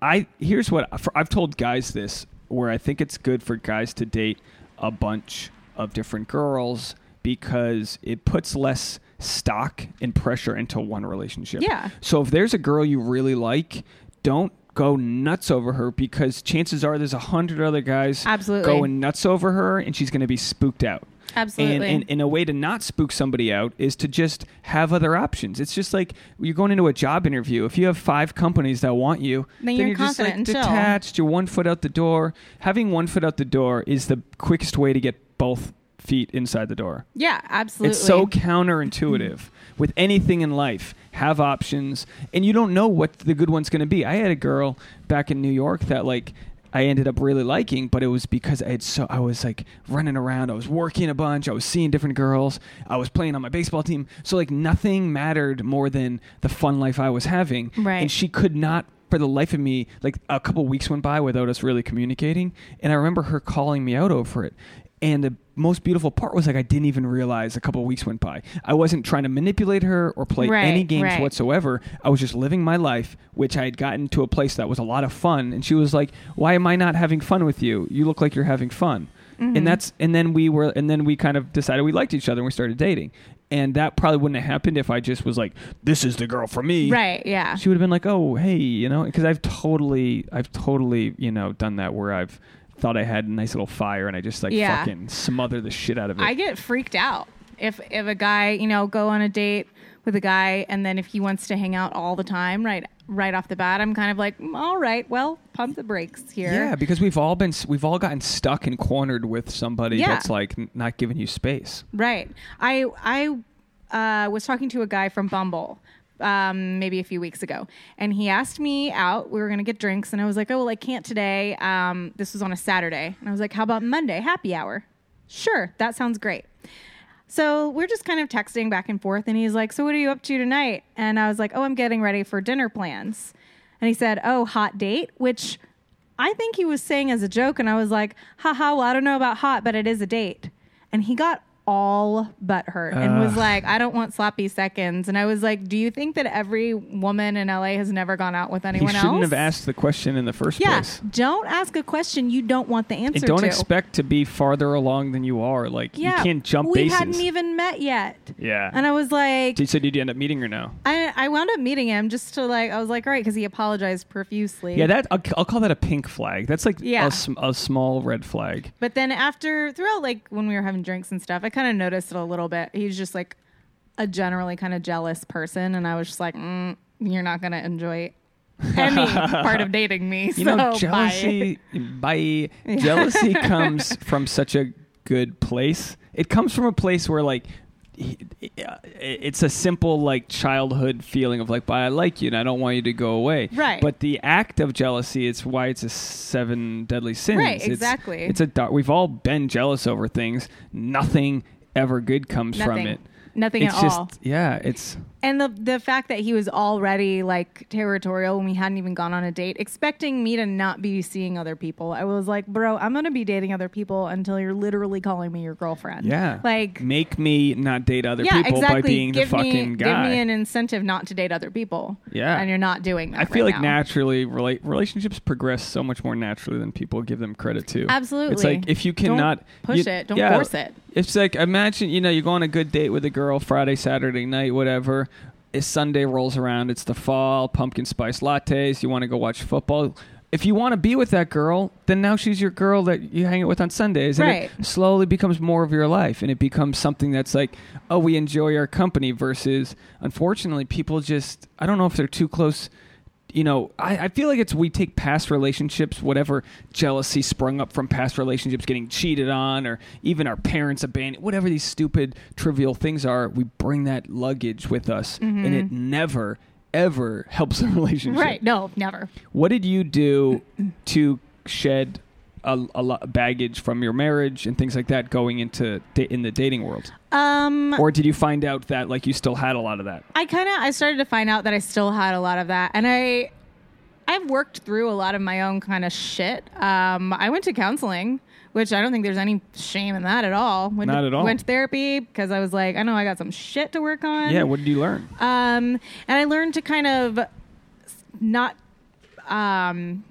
I here's what I've told guys this where I think it's good for guys to date a bunch of different girls because it puts less stock and pressure into one relationship. Yeah. So if there's a girl you really like, don't go nuts over her because chances are there's a hundred other guys Absolutely. going nuts over her and she's going to be spooked out. Absolutely. And, and, and a way to not spook somebody out is to just have other options. It's just like you're going into a job interview. If you have five companies that want you, Then you're you're just like confident and chill. detached. You're one foot out the door. Having one foot out the door is the quickest way to get both feet inside the door. yeah, absolutely. It's so counterintuitive with anything in life. Have options, and you don't know what the good one's going to be. I had a girl back in New York that like I ended up really liking, but it was because I had so I was like running around. I was working a bunch. I was seeing different girls. I was playing on my baseball team. So like nothing mattered more than the fun life I was having. Right. And she could not for the life of me, like a couple weeks went by without us really communicating, and I remember her calling me out over it. And the most beautiful part was like I didn't even realize a couple weeks went by. I wasn't trying to manipulate her or play Right, any games right. whatsoever. I was just living my life, which I had gotten to a place that was a lot of fun. And she was like, "Why am I not having fun with you? You look like you're having fun." Mm-hmm. And that's and then we were and then we kind of decided we liked each other and we started dating. And that probably wouldn't have happened if I just was like, "This is the girl for me." right. Yeah. she would have been like, "Oh, hey," you know, because I've totally, I've totally, you know, done that where I've thought I had a nice little fire and I just like Yeah. fucking smother the shit out of it. I get freaked out if if a guy, you know, go on a date with a guy and then if he wants to hang out all the time, right right off the bat, I'm kind of like, "Mm, all right, well, pump the brakes here. yeah, because we've all been, we've all gotten stuck and cornered with somebody Yeah. that's like n- not giving you space. Right. I I uh, was talking to a guy from Bumble. Um, maybe a few weeks ago, and he asked me out. We were gonna get drinks, and I was like, "Oh, well, I can't today." Um, this was on a Saturday, and I was like, "How about Monday, happy hour?" Sure, that sounds great. So we're just kind of texting back and forth, and he's like, "So what are you up to tonight?" And I was like, "Oh, I'm getting ready for dinner plans." And he said, "Oh, hot date," which I think he was saying as a joke, and I was like, haha, well, I don't know about hot, but it is a date. And he got all but hurt and was like, I don't want sloppy seconds. And I was like, Do you think that every woman in LA has never gone out with He anyone shouldn't else? have asked the question in the first yeah, place. don't ask a question you don't want the answer And don't to. expect to be farther along than you are. Like yeah, you can't jump we bases. hadn't even met yet. yeah. And I was like, so did you end up meeting her now? I, I wound up meeting him just to like, I was like, all right, because he apologized profusely. Yeah, that I'll, I'll call that a pink flag. That's like Yeah. a, a small red flag. But then after throughout like when we were having drinks and stuff, I kind kind of noticed it a little bit. He's just like a generally kind of jealous person, and I was just like, mm, "You're not gonna enjoy any <laughs> part of dating me." You so know, bye. jealousy by <laughs> jealousy comes from such a good place. It comes from a place where like Uh, it's a simple like childhood feeling of like, "But I like you and I don't want you to go away." Right. But the act of jealousy, it's why it's a seven deadly sins. Right, exactly. It's, a dark. We've all been jealous over things. Nothing ever good comes from it. Nothing it's at just all. yeah. It's And the the fact that he was already like territorial when we hadn't even gone on a date, expecting me to not be seeing other people. I was like, bro, I'm gonna be dating other people until you're literally calling me your girlfriend. yeah. Like make me not date other yeah, people exactly. by being give the fucking me, guy. Give me an incentive not to date other people. Yeah. And you're not doing that. I feel right like now. naturally rela- relationships progress so much more naturally than people give them credit to. Absolutely. It's like if you Don't cannot push you- it. Don't yeah, force it. It's like imagine you know you go on a good date with a girl Friday, Saturday night, whatever. It's Sunday rolls around. It's the fall. Pumpkin spice lattes. You want to go watch football. If you want to be with that girl, then now she's your girl that you hang out with on Sundays, and Right. it slowly becomes more of your life, and it becomes something that's like, oh, we enjoy our company. Versus, unfortunately, people just I don't know if they're too close you know, I, I feel like it's we take past relationships, whatever jealousy sprung up from past relationships, getting cheated on, or even our parents abandoned, whatever these stupid, trivial things are, we bring that luggage with us, and it never, ever helps a <laughs> relationship. Mm-hmm. Right. No, never. What did you do to shed a, a lot baggage from your marriage and things like that going into da- in the dating world, Um or did you find out that like you still had a lot of that? I kind of I started to find out that I still had a lot of that, and I I've worked through a lot of my own kind of shit. Um, I went to counseling, which I don't think there's any shame in that at all. Went Not to, at all. Went to therapy because I was like, I know I got some shit to work on. Yeah. What did you learn? Um, and I learned to kind of not um,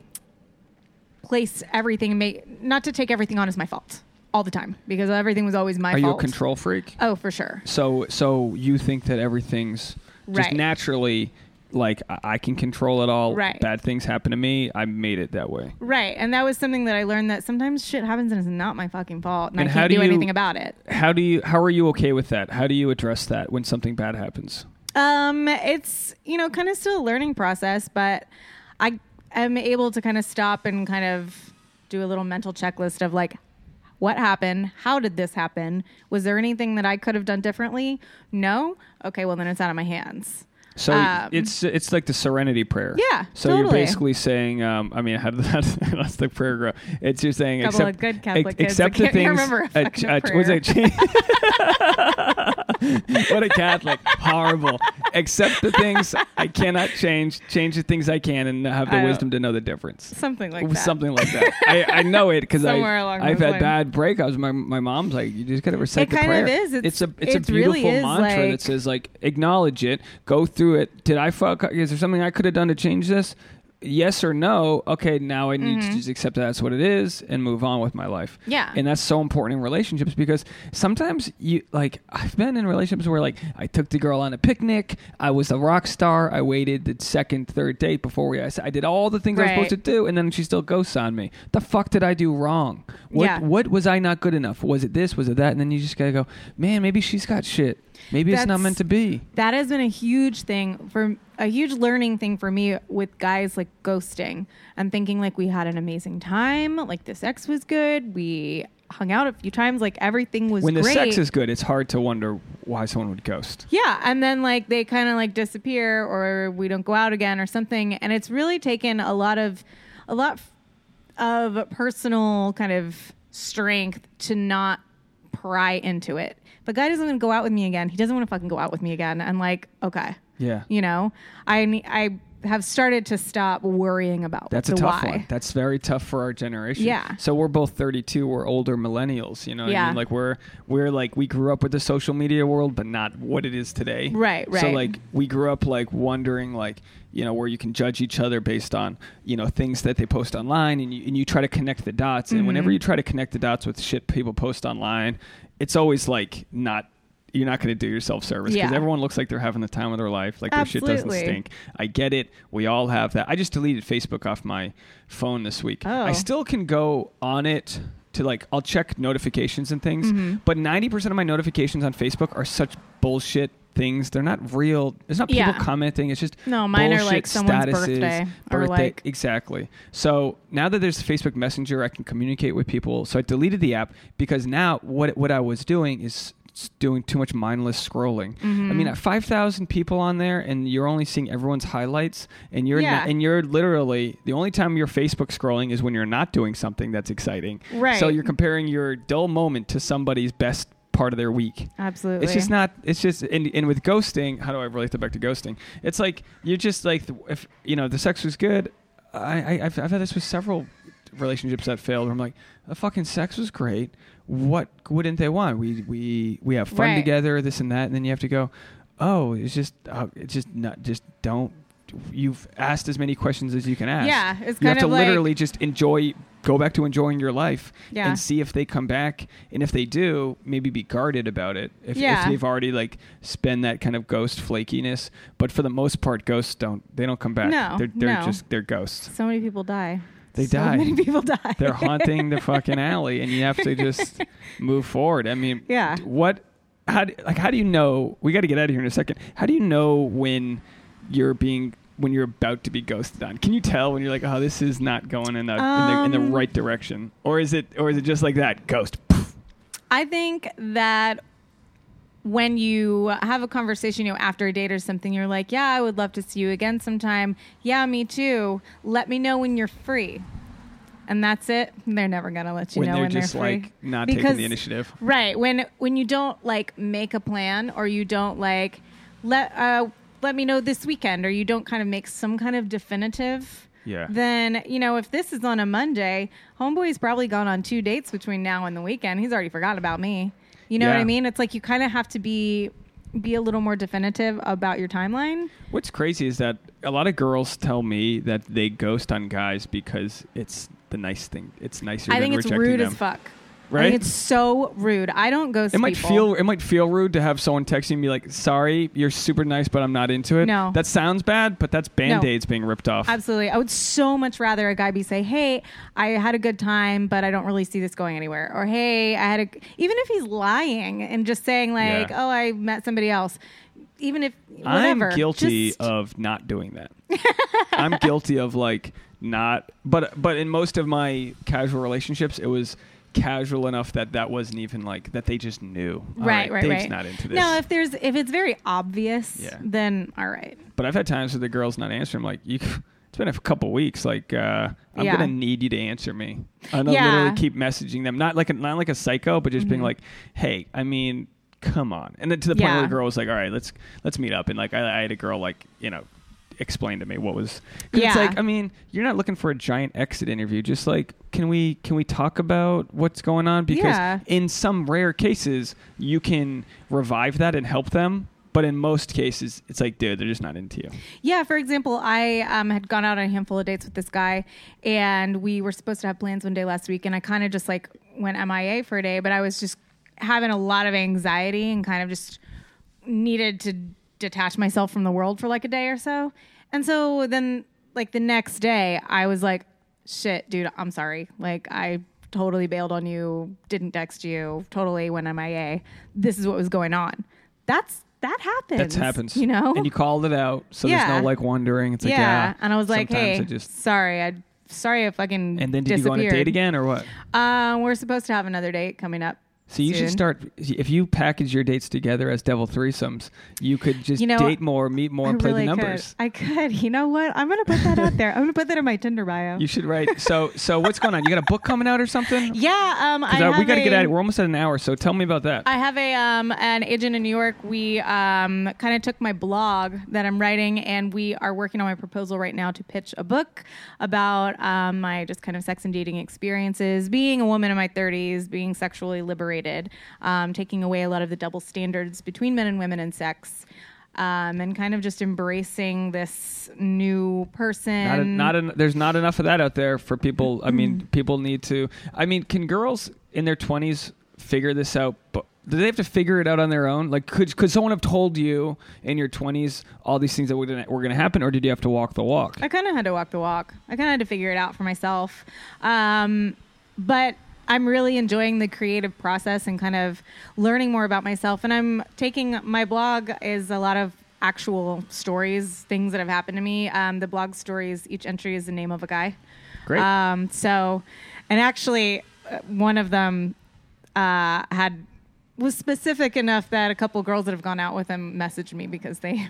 place everything, make not to take everything on as my fault all the time because everything was always my fault. Are you a control freak? Oh, for sure. So so you think that everything's just Right. naturally like I, I can control it all. Right. Bad things happen to me. I made it that way. Right, and that was something that I learned that sometimes shit happens and it's not my fucking fault, and, And I how can't do do, you- anything about it. How do you how are you okay with that? How do you address that when something bad happens? Um, it's you know kind of still a learning process, but I am able to kind of stop and kind of do a little mental checklist of like what happened, how did this happen, was there anything that I could have done differently? No. Okay, well then it's out of my hands. So Um, it's it's like the serenity prayer. Yeah, So you're basically saying, um, I mean, <laughs> how did that? That's the prayer go. It's you're saying, Couple accept, of good Catholic ex- that the things. a uh, was it? <laughs> <laughs> what a Catholic! Horrible. Accept the things I cannot change. Change the things I can, and have the I wisdom to know the difference. Something like that. Something like that. I, I know it because along I've had lines. bad breakups. My my mom's like, you just got to recite It the kind prayer. of is. It's- a it's a beautiful really mantra that says like acknowledge it, go through it. Did I fuck? Is there something I could have done to change this? Yes or no? Okay, now I need to just accept that that's what it is and move on with my life. Mm-hmm. Yeah. and that's so important in relationships because sometimes you like I've been in relationships where like I took the girl on a picnic, I was a rock star, I waited the second, third date before we I, I did all the things I was supposed to do, and then she still ghosts on me. The fuck did I do wrong? What Yeah. what was I not good enough? Was it this? Was it that? And then you just gotta go, man, maybe she's got shit. Maybe it's not meant to be. that has been a huge thing for a huge learning thing for me with guys like ghosting and thinking like we had an amazing time like this ex was good we hung out a few times like everything was When the great sex is good, it's hard to wonder why someone would ghost. yeah and then like they kind of like disappear or we don't go out again or something and it's really taken a lot of a lot of personal kind of strength to not pry into it the guy doesn't to go out with me again he doesn't want to fucking go out with me again and I'm like okay Yeah. you know i i have started to stop worrying about That's a tough why one. That's very tough for our generation. Yeah. So we're both 32. We're older millennials. You know, what I Yeah. mean, like we're we're like we grew up with the social media world, but not what it is today. Right, right So like we grew up like wondering like you know where you can judge each other based on you know things that they post online, and you and you try to connect the dots. And Mm-hmm. whenever you try to connect the dots with shit people post online, it's always like not. You're not going to do yourself service because Yeah. everyone looks like they're having the time of their life. Like their shit doesn't stink. I get it. We all have that. I just deleted Facebook off my phone this week. Oh. I still can go on it to like I'll check notifications and things, Mm-hmm. but ninety percent of my notifications on Facebook are such bullshit things. They're not real. It's not people Yeah. commenting. It's just No, mine are like someone's statuses, birthday or birthday- like- exactly. So now that there's Facebook Messenger, I can communicate with people. So I deleted the app because now what what I was doing is doing too much mindless scrolling. I Mm-hmm. mean, at five thousand people on there, and you're only seeing everyone's highlights, and you're Yeah. not, and you're literally the only time you're Facebook scrolling is when you're not doing something that's exciting. Right. So you're comparing your dull moment to somebody's best part of their week. Absolutely. It's just not. It's just and, and with ghosting. How do I relate that back to ghosting? It's like you're just like if you know the sex was good. I, I I've, I've had this with several relationships that failed. Where I'm like, the fucking sex was great. What wouldn't they want? We we we have fun Right. together, this and that, and then you have to go. Oh, it's just uh, it's just not just don't. You've asked as many questions as you can ask. Yeah, it's you have to like- literally just enjoy. Go back to enjoying your life Yeah. and see if they come back, and if they do, maybe be guarded about it. If, Yeah. if they've already like spend that kind of ghost flakiness, but for the most part, ghosts don't. They don't come back. No, they're, they're no. just they're ghosts. so many people die. They so die. many people die. They're haunting the fucking <laughs> alley, and you have to just move forward. I mean, Yeah. What? How? do- Like, how do you know? We got to get out of here in a second. How do you know when you're being when you're about to be ghosted on? Can you tell when you're like, oh, this is not going in the, in, the in the Um, right direction, or is it or is it just like that ghost? I think that when you have a conversation, you know, after a date or something, you're like, "Yeah, I would love to see you again sometime." Yeah, me too. Let me know when you're free. And that's it. They're never gonna let you when know they're when just they're free. like not Because- taking the initiative. Right. When when you don't like make a plan or you don't like let uh let me know this weekend or you don't kind of make some kind of definitive Yeah. then you know if this is on a Monday, homeboy's probably gone on two dates between now and the weekend. He's already forgot about me. You know what I mean? It's like you kind of have to be be a little more definitive about your timeline. What's crazy is that a lot of girls tell me that they ghost on guys because it's the nice thing. It's nicer. I think it's rude them. as fuck. I Right? think it's so rude. I don't ghost It might people. feel it might feel rude to have someone texting me like, "Sorry, you're super nice, but I'm not into it." No. that sounds bad, but that's band aids being ripped off. Absolutely. I would so much rather a guy be say, "Hey, I had a good time, but I don't really see this going anywhere." Or, "Hey, I had a even if he's lying and just saying like, Yeah. "Oh, I met somebody else." Even if whatever. I'm guilty just- of not doing that. I'm guilty of like not, but but in most of my casual relationships, it was casual enough that that wasn't even like that they just knew. All right, right, Dave's right. not into this. No, if there's if it's very obvious, Yeah. then all right. But I've had times where the girl's not answering. I'm like, you, it's been a couple weeks. Like, uh, I'm Yeah. gonna need you to answer me. I'm gonna Yeah. literally keep messaging them, not like a, not like a psycho, but just being Mhm. like, hey, I mean, come on. And then to the point where the girl was like, all right, let's let's meet up. And like, I, I had a girl like, you know. Explain to me what was. 'cause It's Yeah. like I mean, you're not looking for a giant exit interview. Just like, can we can we talk about what's going on? Because Yeah. in some rare cases, you can revive that and help them. But in most cases, it's like, dude, they're just not into you. Yeah, for example, I um, had gone out on a handful of dates with this guy, and we were supposed to have plans one day last week, and I kind of just like went MIA for a day, but I was just having a lot of anxiety and kind of just needed to detach myself from the world for like a day or so. And so then, like the next day, I was like, shit, dude, I'm sorry. Like, I totally bailed on you, didn't text you, totally went MIA. This is what was going on. That's that happens. That happens. You know? And you called it out, so there's no like wondering. It's like yeah. yeah. and I was like, sometimes hey, I just sorry, I sorry I fucking and then did you go on a date again or what? Um, we're supposed to have another date coming up. So you should start if you package your dates together as devil threesomes. You could just You know, date more, meet more, I and play really the numbers. Could. I could. You know what? I'm gonna put that out there. I'm gonna put that in my Tinder bio. You should write. So so what's going on? You got a book coming out or something? <laughs> yeah. Um, I have we got to get at it. We're almost at an hour. So tell me about that. I have a um, an agent in New York. We um, kind of took my blog that I'm writing, and we are working on my proposal right now to pitch a book about um, my just kind of sex and dating experiences, being a woman in my 30s, being sexually liberated, um, taking away a lot of the double standards between men and women in sex. Um, and kind of just embracing this new person. not, a, not there's not enough of that out there for people. I mean, people need to. I mean, can girls in their 20s figure this out? But do they have to figure it out on their own? Like, could could someone have told you in your 20s all these things that were gonna, were going to happen, or did you have to walk the walk? I kind of had to walk the walk. I kind of had to figure it out for myself. Um, but I'm really enjoying the creative process and kind of learning more about myself. And I'm taking my blog is a lot of actual stories, things that have happened to me. Um, the blog stories, each entry is the name of a guy. Great. Um, so, and actually, uh, one of them uh, had was specific enough that a couple girls that have gone out with him messaged me because they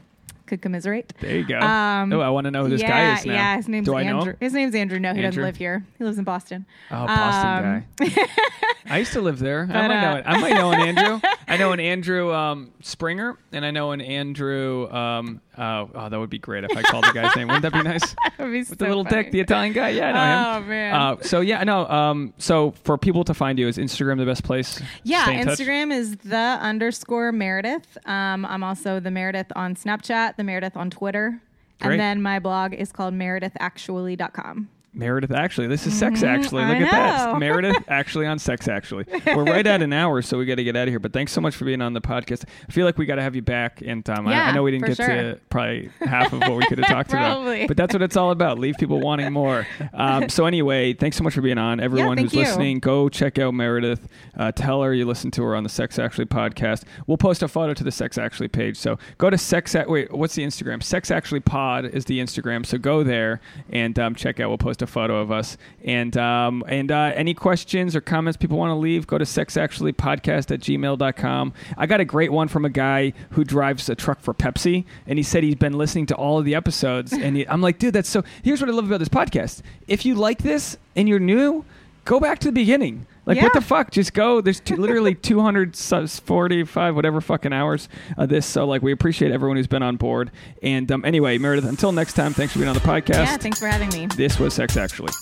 could commiserate. There you go. Um, oh, I want to know who this yeah, guy is now. Yeah, his name's Do I Andrew. know? His name's Andrew. No, he Andrew? doesn't live here. He lives in Boston. Oh, Boston Um, guy. <laughs> I used to live there. I But, might know uh, it. I might know an Andrew. I know an <laughs> Andrew um, Springer, and I know an Andrew. Um, uh, oh, that would be great if I called the guy's name. Wouldn't that be nice? <laughs> That would be With the little funny. dick, the Italian guy. Yeah, I know him. Oh, man. Uh, so yeah, no. Um, so for people to find you, is Instagram the best place? Yeah, Stay in touch? Instagram is the underscore Meredith. Um, I'm also the Meredith on Snapchat, Meredith on Twitter. Great. And then my blog is called meredithactually.com. Meredith actually. This is sex actually. Look Mm-hmm. I at that. Meredith <laughs> actually on sex actually. We're right at an hour, so we got to get out of here. But thanks so much for being on the podcast. I feel like we got to have you back. And um, I, I know we didn't get sure. to probably half of what we could have <laughs> talked about. But that's what it's all about. Leave people wanting more. Um, so anyway, thanks so much for being on. Everyone thank who's you. listening, go check out Meredith. Uh, tell her you listen to her on the Sex Actually podcast. We'll post a photo to the Sex Actually page. So go to Sex. Ac- Wait, what's the Instagram? Sex Actually Pod is the Instagram. So go there and um, check out. We'll post a photo of us. And um, and uh, any questions or comments people want to leave, go to sexactuallypodcast at gmail.com. I got a great one from a guy who drives a truck for Pepsi, and he said he's been listening to all of the episodes. And he, I'm like, dude, that's so. Here's what I love about this podcast. If you like this and you're new, go back to the beginning. Like what the fuck? Just go. There's <laughs> two, literally 245 whatever fucking hours of this. So like we appreciate everyone who's been on board. And um, anyway, Meredith, until next time, thanks for being on the podcast. Yeah, thanks for having me. This was Sex Actually.